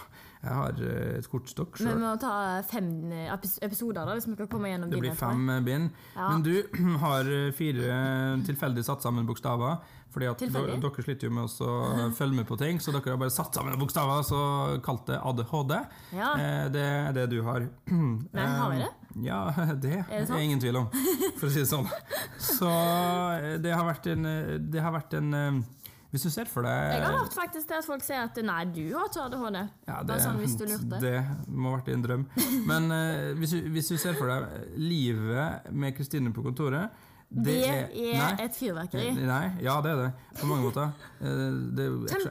Jeg har eh, et kortstokk Vi må ta fem eh, episoder da, hvis vi skal komme gjennom Det blir fem eh, bind. Ja. Men du har fire tilfeldig satt sammen bokstaver. Fordi at Tilfeldig? dere sliter jo med å følge med på ting, så dere har bare satt sammen bokstaver så kalt det ADHD. Ja. Det er det du har. Men har vi det? Ja, det det er sant? ingen tvil om, for å si det sånn. Så det har vært en, det har vært en Hvis du ser for deg Jeg har hørt faktisk til at folk sier at nei, du har ikke ADHD. Ja, det, sånn hvis du lurte. Det må ha vært en drøm. Men uh, hvis, du, hvis du ser for deg livet med Kristine på kontoret Det, er, Nei. et fyrverkeri. Nei, ja det er det, på mange måter. Eh, Det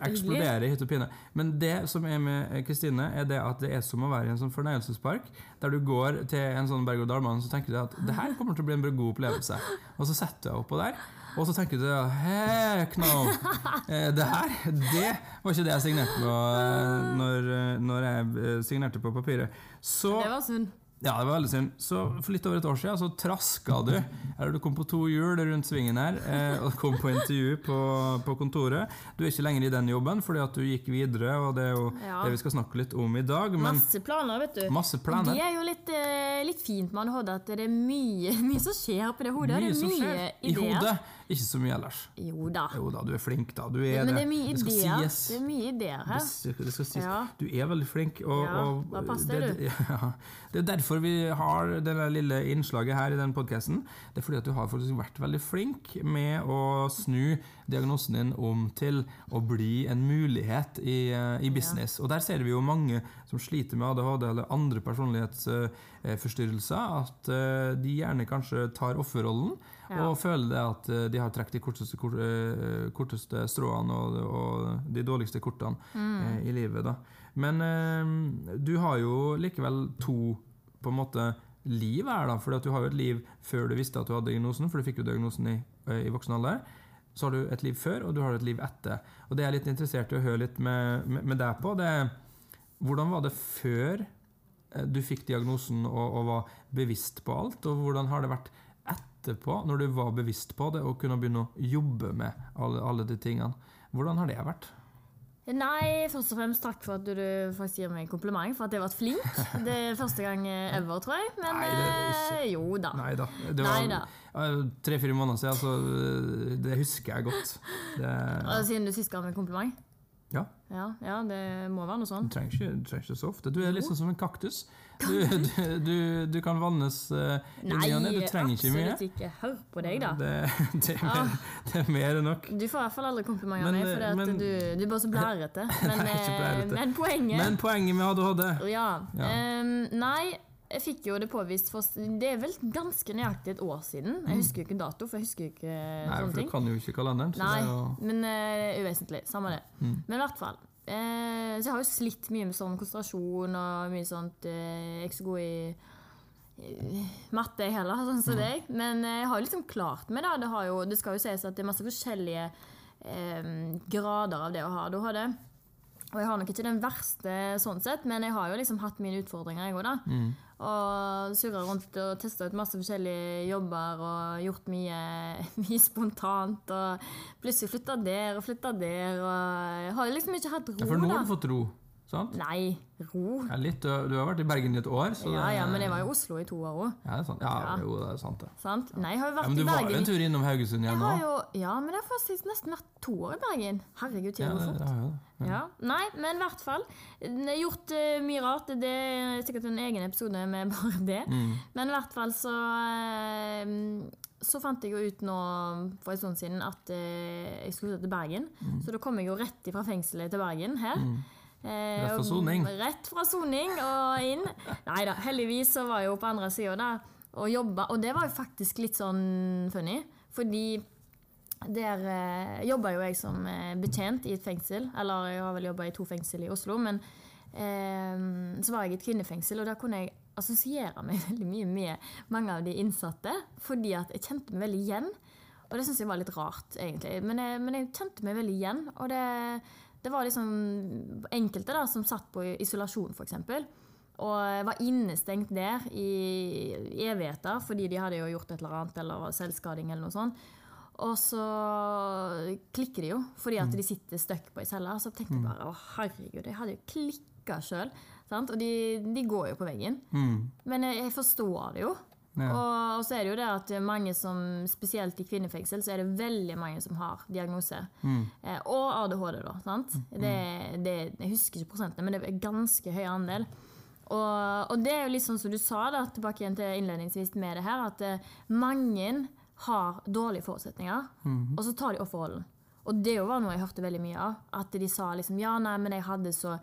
eksploderer hytt og pine. Men det som er med Kristine, er det at det er som å være i en sånn fornøyelsespark, der du går til en sånn berg-og-dal-bane, så tenker du at det her kommer til å bli en god opplevelse. Og så setter du deg oppå der, og så tenker du heck no, eh, det her, det var ikke det jeg signerte på eh, når, eh, når jeg signerte på papiret. Så Det var synd. ja, det var veldig synd. Så for litt over et år siden så traska du. Eller du kom på to hjul rundt svingen her og kom på intervju på, på kontoret. Du er ikke lenger i den jobben fordi at du gikk videre, og det er jo Ja. det vi skal snakke litt om i dag. Men Masse planer, vet du. masse planer. Det er jo litt, litt fint med ADHD at det er mye, mye som skjer på det hodet. Mye det er mye i ideer. hodet, ikke så mye ellers. Jo da. Jo da, du er flink, da. Du er Men det. det er mye Det skal ideer. sies. Det er mye ideer her. Det, det skal sies. Ja. Du er veldig flink. Og, Ja, da passer det, du. Ja, det er derfor vi har det lille innslaget her i den podkasten. Det er fordi at du har faktisk vært veldig flink med å snu diagnosen din om til å bli en mulighet i, eh, i business. Og der ser vi jo mange som sliter med ADHD eller andre personlighetsforstyrrelser, at eh, de gjerne kanskje tar offerrollen. Ja. Og føler det at eh, de har trukket de korteste, kort, eh, korteste stråene og, og de dårligste kortene Mm. eh, i livet. Da. Men du har jo likevel to på en måte liv her, da. For du har jo et liv før du visste at du hadde diagnosen, for du fikk jo diagnosen i, i voksen alder. Så har du et liv før, og du har et liv etter. Og det jeg er litt interessert i å høre litt med, med, med deg på, det er hvordan var det før du fikk diagnosen og, og var bevisst på alt, og hvordan har det vært etterpå, når du var bevisst på det, og kunne begynne å jobbe med alle, alle de tingene? Hvordan har det vært? Nei, først og fremst takk for at du, du faktisk gir meg kompliment for at jeg har vært flink. Det er første gang ever, tror jeg. Men Nei, det er ikke- eh, jo da. Nei da. Det var eh, tre-fire måneder siden, så eh, det husker jeg godt. Det, Og Siden du sist ga meg kompliment? Ja, Ja, ja, det må være noe du trenger ikke, du trenger ikke så ofte. Du er liksom som en kaktus. Du, du, du, kan vannes Nei, i ny. Du trenger ikke mye. absolutt ikke. Hør på deg, da. Det, det, er Ja. mer, det er mer enn nok. Du får i hvert fall aldri komplimenter av meg, for eh, men- du, du er bare så blærete. Men, eh, men poenget Men poenget med ADHD Ja. Ja. Um, nei, jeg fikk jo det påvist for Det er vel ganske nøyaktig et år siden. Jeg husker jo ikke dato, for jeg husker jo ikke Nei, sånne for du kan jo ikke kalenderen. Nei, det jo men uh, uvesentlig. Samme det. Mm. Men i hvert fall. Uh, så jeg har jo slitt mye med sånn konsentrasjon og mye sånt. Uh, jeg er ikke så god i eh, matte heller, sånn Mm. som deg. Men eh, jeg har jo liksom klart meg, da. Det, har jo, det skal jo sies at det er masse forskjellige eh, grader av det å ha ADHD. Og jeg har nok ikke den verste sånn sett, men jeg har jo liksom hatt mine utfordringer, jeg òg, da. Mm. Og surra rundt og testa ut masse forskjellige jobber og gjort mye, mye spontant. Og plutselig flytta der og flytta der. Og jeg har liksom ikke hatt ro, Ja, for nå har du fått ro. Sant? Nei, ro. Ja, litt, du, du har vært i Bergen i et år. Så Ja, ja, men jeg var i Oslo i to år òg. Ja, det er sant. Ja, Ja. Jo, det er sant, det. Sant? Nei, jeg har jo Ja, vært men du i var jo en tur innom Haugesund igjen nå. ja, men jeg har faktisk nesten vært to år i Bergen. Herregud, tida Ja, går fort. ja, ja. Ja. Nei, men i hvert fall. Jeg har gjort uh, mye rart. Det er sikkert en egen episode med bare det. Mm. Men i hvert fall så uh, Så fant jeg jo ut nå for en stund siden at uh, jeg skulle flytte til Bergen. Mm. Så da kom jeg jo rett fra fengselet til Bergen her. Eh, Rett fra soning. Rett fra soning og inn. Nei da, heldigvis så var jeg jo på andre sida der og jobba. Og det var jo faktisk litt sånn funny, fordi der eh, jobba jo jeg som eh, betjent i et fengsel. Eller jeg har vel jobba i to fengsel i Oslo, men eh, så var jeg i et kvinnefengsel, og da kunne jeg assosiere meg veldig mye med mange av de innsatte. Fordi at jeg kjente meg veldig igjen. Og det syns jeg var litt rart, egentlig. Men jeg, men jeg kjente meg veldig igjen. Og det, det var liksom enkelte da, som satt på isolasjon, f.eks. Og var innestengt der i evigheter fordi de hadde jo gjort et eller annet, eller var selvskading eller noe sånt. Og så klikker de jo, fordi at de sitter stuck på ei celle. Så tenkte jeg bare å herregud, jeg hadde jo klikka sjøl. Og de, de, går jo på veggen. Mm. Men jeg, jeg forstår det jo. Ja. Og, og så er det jo det at mange som, spesielt i kvinnefengsel, så er det veldig mange som har diagnose. Mm. Eh, og ADHD, da. sant? Det, det, jeg husker ikke prosentene, men det er ganske høy andel. Og, og det er jo litt sånn som du sa da, tilbake igjen til innledningsvis med det her, at eh, mange har dårlige forutsetninger, og så tar de offerrollen. Og det var noe jeg hørte veldig mye av. At de sa liksom ja, nei, men jeg hadde så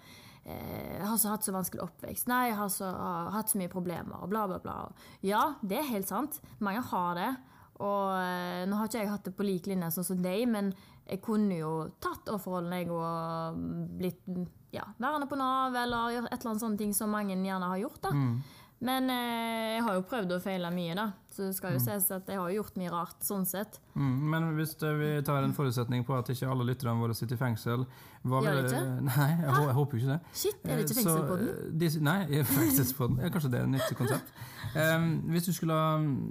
jeg har så hatt så vanskelig oppvekst. Nei, har, så, har hatt så mye problemer. Og bla, bla, bla. Ja, det er helt sant. Mange har det. Og eh, nå har ikke jeg hatt det på lik linje sånn som deg, men jeg kunne jo tatt offerrollen jeg og blitt ja, værende på Nav eller et eller annet sånne ting som mange gjerne har gjort. da. Men eh, jeg har jo prøvd å feile mye, da. Så det skal jo ses at jeg har gjort mye rart sånn sett. Mm. Men hvis det, vi tar en forutsetning på at ikke alle lytterne våre sitter i fengsel hva Gjør det de ikke? Nei, jeg, jeg håper jo ikke det. Shit, er det ikke Eh, fengsel på den? Så, De, nei, fengsel på Ja, kanskje det er et nytt konsept. Um, hvis du skulle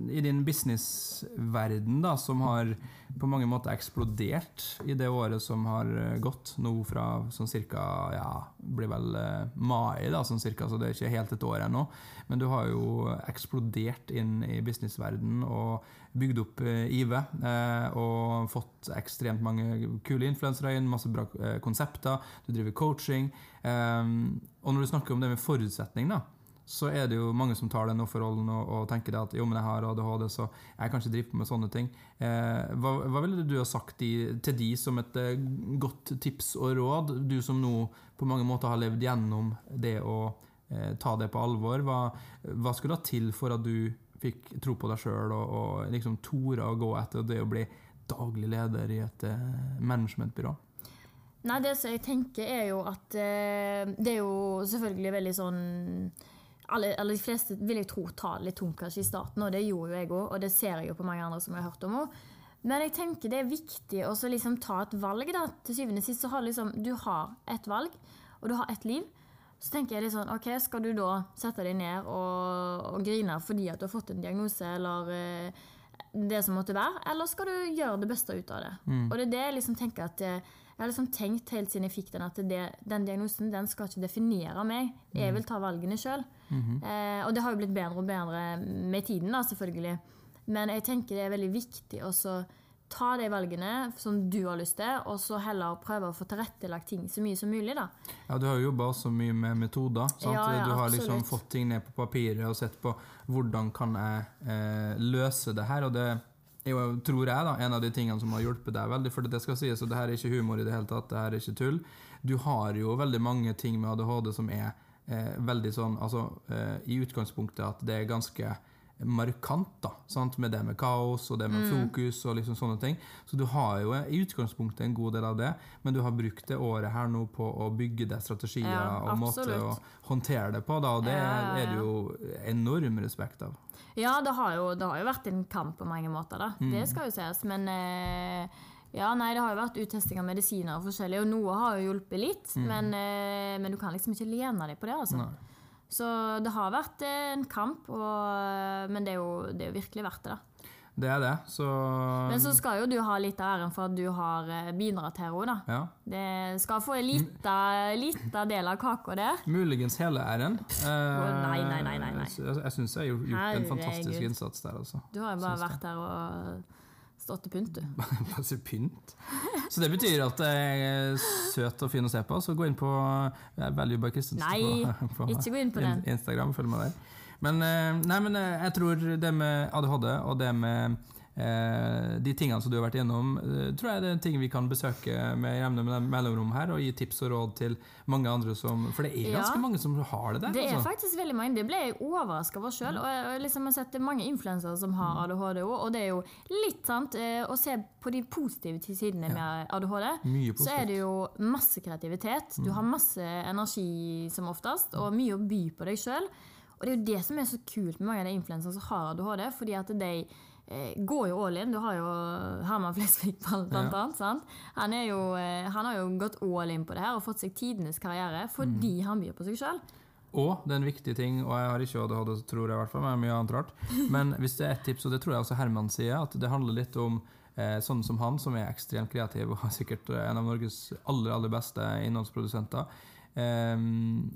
I din businessverden, da, som har på mange måter eksplodert i det året som har eh, gått, nå fra sånn cirka ja, blir vel eh, mai, da, sånn cirka, så det er ikke helt et år ennå. Men du har jo eksplodert inn i businessverden og bygd opp eh, IV. Og fått ekstremt mange kule influensere inn, masse bra konsepter. Du driver coaching. Eh, og når du snakker om det med forutsetning, da, så er det jo mange som tar den offerrollen og, og tenker at jo, men jeg har ADHD, så jeg kan ikke drive med sånne ting. Eh, hva, hva ville du ha sagt i, til de som et eh, godt tips og råd, du som nå på mange måter har levd gjennom det å eh, ta det på alvor? Hva, hva skulle da til for at du fikk tro på deg sjøl og, og liksom torde å gå etter det å bli daglig leder i et eh, managementbyrå? Nei, det som jeg tenker er jo at eh, Det er jo selvfølgelig veldig sånn alle, eller de fleste vil jeg tro tar litt tungt kanskje i starten, og det gjorde jo jeg òg, og det ser jeg jo på mange andre som jeg har hørt om òg. Men jeg tenker det er viktig å så liksom ta et valg. da. Til syvende og sist så har liksom, du har et valg, og du har et liv. Så tenker jeg litt sånn, ok, Skal du da sette deg ned og, og grine fordi at du har fått en diagnose, eller eh, det som måtte være, eller skal du gjøre det beste ut av det? Og det er det jeg liksom tenker at eh, jeg har liksom tenkt helt siden jeg fikk den, at det, den diagnosen den skal ikke definere meg. Jeg vil ta valgene sjøl. eh, og det har jo blitt bedre og bedre med tiden, da, selvfølgelig. Men jeg tenker det er veldig viktig å ta de valgene som du har lyst til, og så heller prøve å få tilrettelagt ting så mye som mulig. da. Ja, Du har jo jobba så mye med metoder. Sant? Ja, ja, du har liksom fått ting ned på papiret og sett på hvordan kan jeg eh, løse det her. Og det jo, tror jeg, da, en av de tingene som har hjulpet deg veldig. For det skal sies, og det her er ikke humor i det hele tatt, det her er ikke tull. Du har jo veldig mange ting med ADHD som er eh, veldig sånn Altså eh, i utgangspunktet at det er ganske markant, da, sant? med det med kaos og det med Mm. fokus og liksom sånne ting. Så du har jo i utgangspunktet en god del av det, men du har brukt det året her nå på å bygge deg strategier Ja, og måte å håndtere det på, da, og det Ja, ja, er det jo enorm respekt av. Ja, det har, jo, det har jo vært en kamp på mange måter, da. Det skal jo sies. Men eh, ja, nei, det har jo vært uttesting av medisiner og forskjellig, og noe har jo hjulpet litt. Men, eh, men du kan liksom ikke lene deg på det, altså. Nei. Så det har vært eh, en kamp, og, men det er, jo, det er jo virkelig verdt det, da. Det er det, så Men så skal jo du ha litt av æren for at du har eh, bidratt her òg, da. ja. Det skal få en lita, lita del av kaka der. Muligens hele æren. Eh, nei, nei, nei, nei, nei. Jeg, jeg syns jeg har gjort en fantastisk innsats der, altså. Du har jo bare vært der og stått til pynt, du. Bare pynt. Så det betyr at jeg er søt og fin å se på, så gå inn på eh, Value by Christensen Nei, på, på ikke gå inn på den. in- Instagram. Følg med der. Men, eh, nei, men eh, jeg tror det med ADHD og det med de tingene som du har vært igjennom, eh, tror jeg det er en ting vi kan besøke med jevne mellomrom her, og gi tips og råd til mange andre som For det er ganske Ja. mange som har det der. Det er altså. faktisk veldig mange. Det ble jeg overraska over sjøl. Og jeg liksom har sett mange influensere som har ADHD òg, og det er jo litt sant eh, å se på de positive sidene med ADHD. Mye Så er det jo masse kreativitet. Du har masse energi som oftest, og mye å by på deg sjøl. Og det er jo det som er så kult med mange av de influenserne som har ADHD, fordi at de eh, går jo all in. Du har jo Herman Flesvig blant Ja. annet. Sant? Han, jo, eh, han har jo gått all in på det her og fått seg tidenes karriere fordi han byr på seg sjøl. Og det er en viktig ting, og jeg har ikke ADHD, tror jeg i hvert fall, men mye annet rart. Men hvis det er et tips, og det tror jeg også Herman sier, at det handler litt om Eh, sånn som han, som er ekstremt kreativ og sikkert en av Norges aller, aller beste innholdsprodusenter. Eh,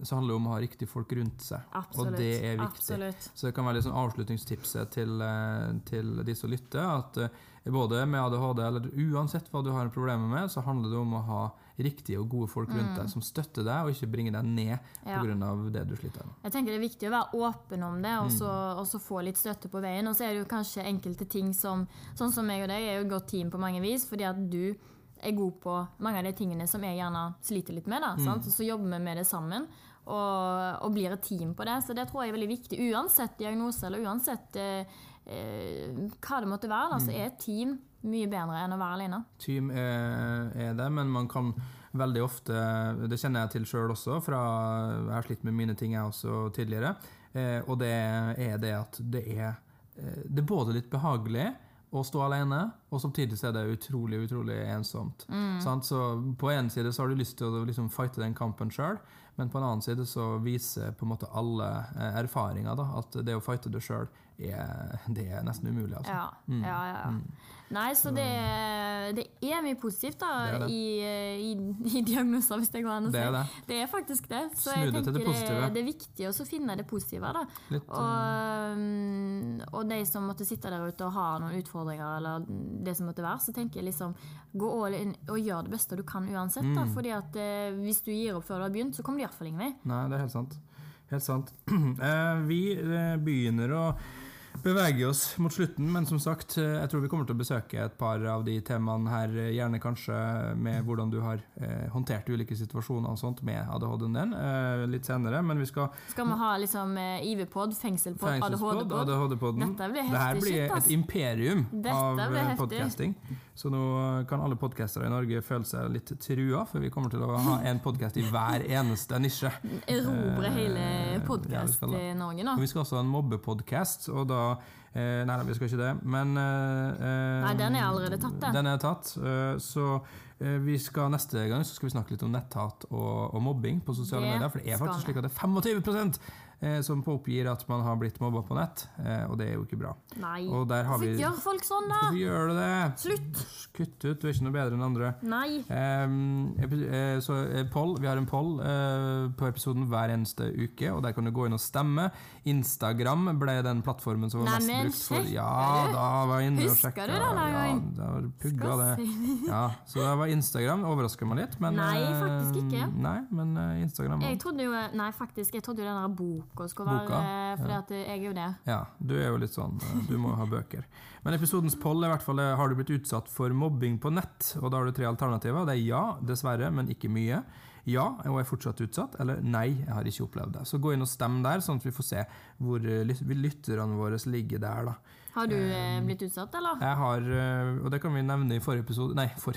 så handler det om å ha riktige folk rundt seg, Absolutt. og det er viktig. Absolutt. Så det kan være sånn avslutningstipset til, eh, til de som lytter, at eh, både med ADHD eller uansett hva du har problemer med, så handler det om å ha riktige og gode folk rundt deg som støtter deg, og ikke bringer deg ned pga. Ja. det du sliter med. Jeg tenker Det er viktig å være åpen om det, og så, Mm. og så få litt støtte på veien. Og så er det jo kanskje enkelte ting som Sånn som meg og deg er jo et godt team på mange vis, fordi at du er god på mange av de tingene som jeg gjerne sliter litt med. da, Mm. sant? Og så jobber vi med det sammen, og, og blir et team på det. Så det tror jeg er veldig viktig. Uansett diagnose, eller uansett eh, eh, hva det måtte være, da, Mm. så er et team mye bedre enn å være alene. Team er, er det, men man kan veldig ofte Det kjenner jeg til sjøl også, fra jeg har slitt med mine ting jeg også tidligere. Eh, og det er det at det er eh, Det er både litt behagelig å stå alene, og samtidig så er det utrolig utrolig ensomt. Sant? Så På en side så har du lyst til å liksom fighte den kampen sjøl, men på en annen side så viser på en måte alle eh, erfaringer da, at det å fighte det sjøl, er, det er nesten umulig. Altså. Ja, ja, ja. Mm. Nei, så det, det er mye positivt da, Det det. I, i, i diagnoser, hvis det går an å si. Det er det. Det faktisk det. Så Snu jeg tenker det er viktig å finne det positive. Da. Litt, eh, Og, mm, og de som måtte sitte der ute og ha noen utfordringer, eller det som måtte være, så tenker jeg liksom gå all in og gjør det beste du kan uansett. Da. Mm. Fordi at eh, hvis du gir opp før du har begynt, så kommer du iallfall ingen vei. Nei, det er helt sant. Helt sant. Eh, vi eh, begynner å bevege oss mot slutten, men som sagt, eh, jeg tror vi kommer til å besøke et par av de temaene her, eh, gjerne kanskje med hvordan du har eh, håndtert ulike situasjoner og sånt med ADHD-en din, eh, litt senere, men vi skal Skal vi ha liksom eh, IV-pod, fengselspod, ADHD-pod? ADHD-podden. Dette blir Det her heftig blir shit, et imperium Dette av podcasting. Så nå kan alle podcastere i Norge føle seg litt trua, for vi kommer til å ha en podcast i hver eneste nisje. Erobre hele ja. Podkast-Norge nå. Og vi skal også ha en mobbepodcast, og da Nei, da, vi skal ikke det, men eh, eh, Nei, den er allerede tatt, den. Den er tatt. eh, så eh, vi skal neste gang så skal vi snakke litt om netthat og, og mobbing på sosiale Det medier. For det er faktisk slik at det er 25 eh, som påoppgir at man har blitt mobba på nett, eh, og det er jo ikke bra. Nei. Og der har Hvorfor vi gjør folk sånn, da? Hvorfor gjør du det? Slutt! Kutt ut, du er ikke noe bedre enn andre. Nei. Eh, så eh, poll, Vi har en poll eh, på episoden hver eneste uke, og der kan du gå inn og stemme. Instagram ble den plattformen som var mest Neimen, brukt for Ja, da var jeg inne og Husker du det Ja, da var pugga det. Ja, så det var Instagram. Overrasker meg litt, men Nei, eh, faktisk ikke. Nei, men Instagram Instagram Jeg trodde jo Nei, faktisk. Jeg trodde jo den der boka skulle skal være For ja. jeg er jo det. Ja, du er jo litt sånn eh, Du må ha bøker. Men episodens poll er i hvert fall eh, Har du blitt utsatt for mobbing på nett? Og da har du tre alternativer. Det er ja, dessverre, men ikke mye. Ja, og er fortsatt utsatt. Eller nei, jeg har ikke opplevd det. Så gå inn og stem der, sånn at vi får se hvor eh, lytterne våre ligger der, da. Har du eh, blitt utsatt, eller? Jeg har, eh, og det kan vi nevne i forrige episode Nei, for,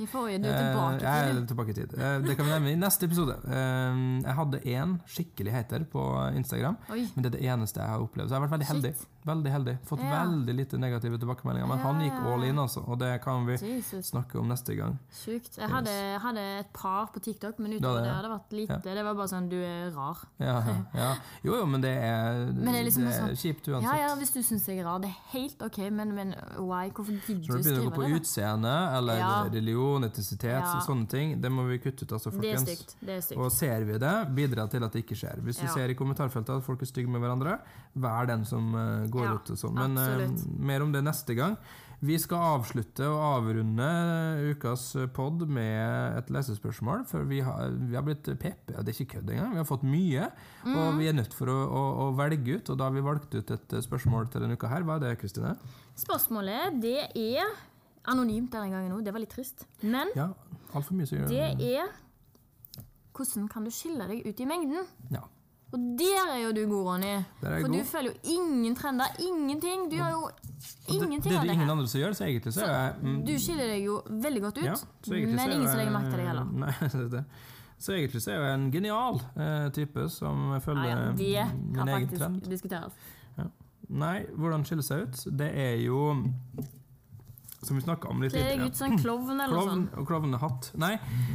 I forrige, du er Eh, tilbake Jeg til er tilbake i tid. Eh, Det kan vi nevne i neste episode. Eh, Jeg hadde én skikkelig hater på Instagram, Oi. men det er det eneste jeg har opplevd. Så jeg har vært veldig heldig. Veldig heldig. Fått Ja. veldig lite negative tilbakemeldinger. Men han gikk all in, altså. Og det kan vi Jesus. snakke om neste gang. Sjukt. Jeg hadde, hadde et par på TikTok, men Ja, utover det- det hadde vært lite. Det var bare sånn du er rar. Ja, ja. Jo, jo, men det er, Men det er liksom sånn- kjipt uansett. ja, hvis du syns jeg er rar, det er helt OK, men, men why? Hvorfor gidder Så når du du begynner å gå skrive på det? utseende eller Ja. religion, etnisitet, Ja. sånne ting, det må vi kutte ut, altså, Det er stygt. Det er stygt. Og ser vi det, bidra til at det ikke skjer. Hvis du Ja. ser i kommentarfeltet at folk er stygge med hverandre, vær den som eh, går Ja, ut og sånn. Men uh, mer om det neste gang. Vi skal avslutte og avrunde ukas pod med et lesespørsmål, for vi har, vi har blitt PP. Det er ikke kødd engang. Vi har fått mye, Mm. og vi er nødt for å, å, å velge ut. Og da har vi valgt ut et spørsmål til denne uka her. Hva er det, Kristine? Spørsmålet, det er anonymt denne gangen òg. Det var litt trist. Men Ja, mye det er Hvordan kan du skille deg ut i mengden? Ja. Og der er jo du god, Ronny. For god. du følger jo ingen trender. Ingenting. Du har jo Og det, ingenting det er av det det ingen andre som gjør, så egentlig så er jeg mm, Du skiller deg jo veldig godt ut, Ja, så men så ingen som legger merke til deg heller. Nei, det er det. Så egentlig så er jeg en genial eh, type som følger Ja, ja, det kan min egen faktisk trend. Ja. Nei, hvordan skille seg ut? Det er jo som vi snakka om litt deg tidligere. ut som en klovn eller Klovn sånt. og klovnehatt. Nei.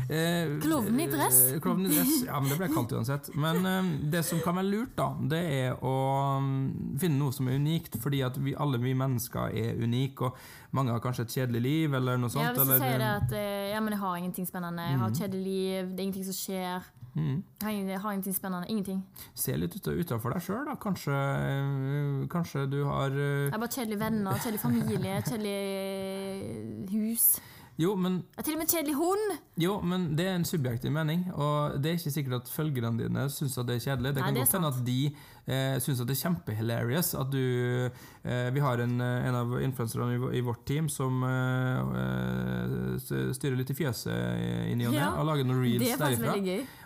Eh, Klovn i dress? eh, Klovn i dress, Ja, men det ble kaldt uansett. Men eh, det som kan være lurt, da, det er å mm, finne noe som er unikt. Fordi at vi, alle vi mennesker er unike, og mange har kanskje et kjedelig liv, eller noe sånt. Ja, hvis du eller, sier det at eh, ja, men jeg har ingenting spennende, jeg har et kjedelig liv, det er ingenting som skjer. Mm, Jeg har, ingen- har ingenting spennende. Ingenting. Se litt utafor deg sjøl, da. Kanskje, eh, kanskje du har eh, Jeg har bare kjedelige venner, kjedelig familie, kjedelig hus. Jo, men og til og med kjedelig hund! Jo, men det er en subjektiv mening, og det er ikke sikkert at følgerne dine syns at det er kjedelig. Det Nei, kan det godt hende at de eh, syns at det er kjempehilarious at du eh, Vi har en, eh, en av influenserne i, i vårt team som eh, styrer litt i fjøset i ny og ne, Ja, og lager noen reels er derifra.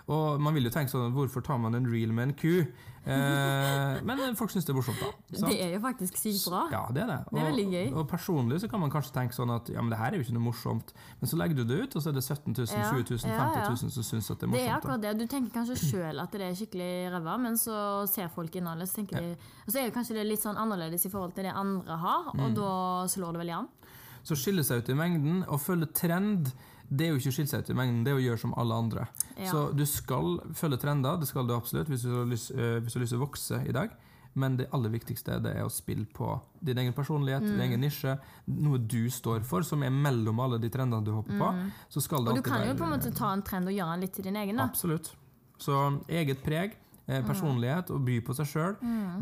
Og man vil jo tenke sånn Hvorfor tar man en reel med en ku? Eh, men folk syns det er morsomt, da. sant? Det er jo faktisk sykt bra. Ja, det er det. Det er veldig gøy. Og personlig så kan man kanskje tenke sånn at ja, men det her er jo ikke noe morsomt. Men så legger du det ut, og så er det 17 000, Ja, 20 000, 50 000 som syns at det er morsomt. Det er akkurat det. Du tenker kanskje sjøl at det er skikkelig ræva, men så ser folk innholdet, så tenker de Og så er det kanskje det litt sånn annerledes i forhold til det andre har, Mm. og da slår det veldig an. Så skille seg ut i mengden og følge trend, det er jo ikke å skille seg ut i mengden, det er å gjøre som alle andre. Ja. Så du skal følge trender, det skal du absolutt, hvis du har lyst, eh, til å vokse i dag. Men det aller viktigste det er å spille på din egen personlighet, Mm. din egen nisje, noe du står for, som er mellom alle de trendene du hopper på. Så skal det Mm. Og du kan jo på en måte ta en trend og gjøre den litt til din egen, da. Absolutt. Så eget preg, personlighet og by på seg sjøl,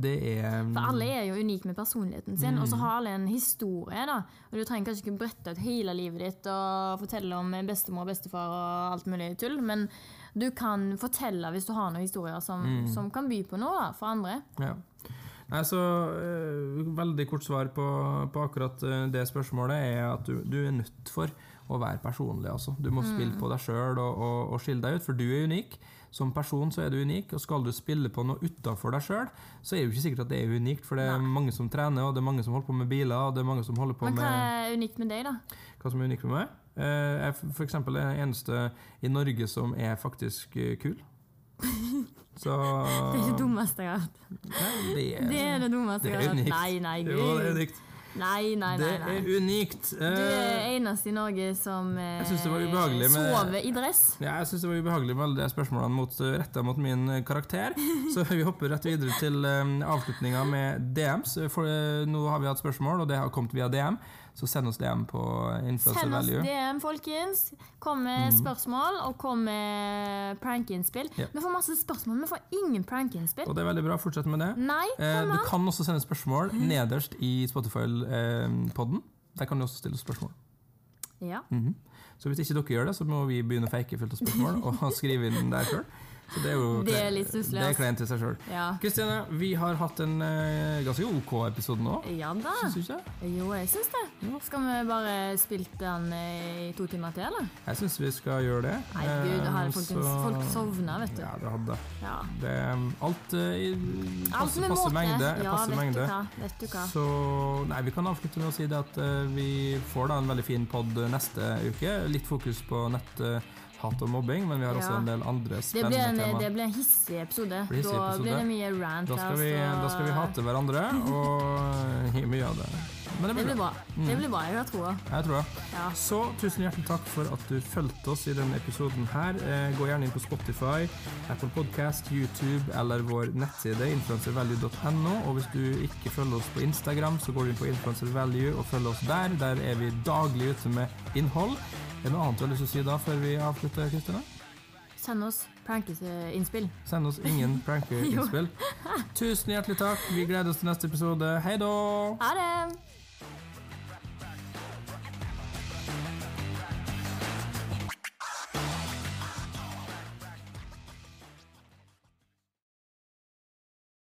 det er Mm. For alle er jo unike med personligheten sin, og så har alle en historie. da. Og Du trenger kanskje ikke brette ut hele livet ditt og fortelle om bestemor og bestefar og alt mulig tull, men du kan fortelle hvis du har noen historier som, som kan by på noe da, for andre. Ja. Nei, så øh, Veldig kort svar på, på akkurat øh, det spørsmålet er at du, du er nødt for å være personlig. Altså. Du må spille på deg sjøl og, og, og skille deg ut, for du er unik. Som person så er du unik, og skal du spille på noe utafor deg sjøl, så er det jo ikke sikkert at det er unikt, for det er Nei. mange som trener, og det er mange som holder på med biler, og det er mange som holder på Men hva med er unikt med deg, da? hva som er unikt med meg. Eh, Jeg er f.eks. den eneste i Norge som er faktisk eh, kul. Så Det er det dummeste jeg har hørt. Det er, Det er det dummeste jeg har hørt. Nei, nei, Jo, det er unikt. Nei, nei, nei. Det er unikt. Du er Eh, eneste i Norge som med- sover i dress. Ja, jeg syns det var ubehagelig med alle de spørsmålene mot, retta mot min eh, karakter. Så vi hopper rett videre til um, avslutninga med DMs. For uh, nå har vi hatt spørsmål, og det har kommet via DM. Så send oss DM på Influencer Send oss DM, folkens. Kom med spørsmål, og kom med prankinnspill. Ja. Vi får masse spørsmål, vi får ingen prankinnspill. Og det er veldig bra. Fortsett med det. Nei, Eh, du kan også sende spørsmål nederst i Spotify-podden. Der kan du også stille spørsmål. Ja. Mhm. Så hvis ikke dere gjør det, så må vi begynne å fake fullt av spørsmål og skrive inn der sjøl. Så det er jo Det er litt stusslig, Det er kleint i seg sjøl. ja. Vi har hatt en uh, ganske OK episode nå. Ja da. Syns du ikke det? Jo, jeg syns det. Ja. Skal vi bare spille den eh, i to timer til, eller? Jeg syns vi skal gjøre det. Nei, gud, da har Eh, så- folk sovna, vet du. Ja, det hadde Ja. det. er Alt uh, i Alt passe, med passe måte. mengde. Ja, vet mengde. du hva. Vet du hva. Så nei, vi kan avslutte med å si det at uh, vi får da en veldig fin pod neste uke. Litt fokus på netthat og mobbing, men vi har også en del andre Det blir en, spennende tema. det ble en hissig episode. Blir hissig da episode. blir det mye rant Da skal, vi, da skal vi hate hverandre, og mye av det. Men det Det blir blir bra. Mm. Det blir bra, jeg har troa. Jeg tror det. Ja. Så tusen hjertelig takk for at du fulgte oss i denne episoden her. Eh, gå gjerne inn på Spotify, Apple Podcast, YouTube eller vår nettside influencervalue.no. Og hvis du ikke følger oss på Instagram, så går du inn på influencervalue og følger oss der. Der er vi daglig ute med innhold. Er det noe annet du har lyst til å si da før vi avslutter, Kristina? Send oss prankeinnspill. Send oss ingen prankeinnspill. Tusen hjertelig takk. Vi gleder oss til neste episode. Hei da! Ha det!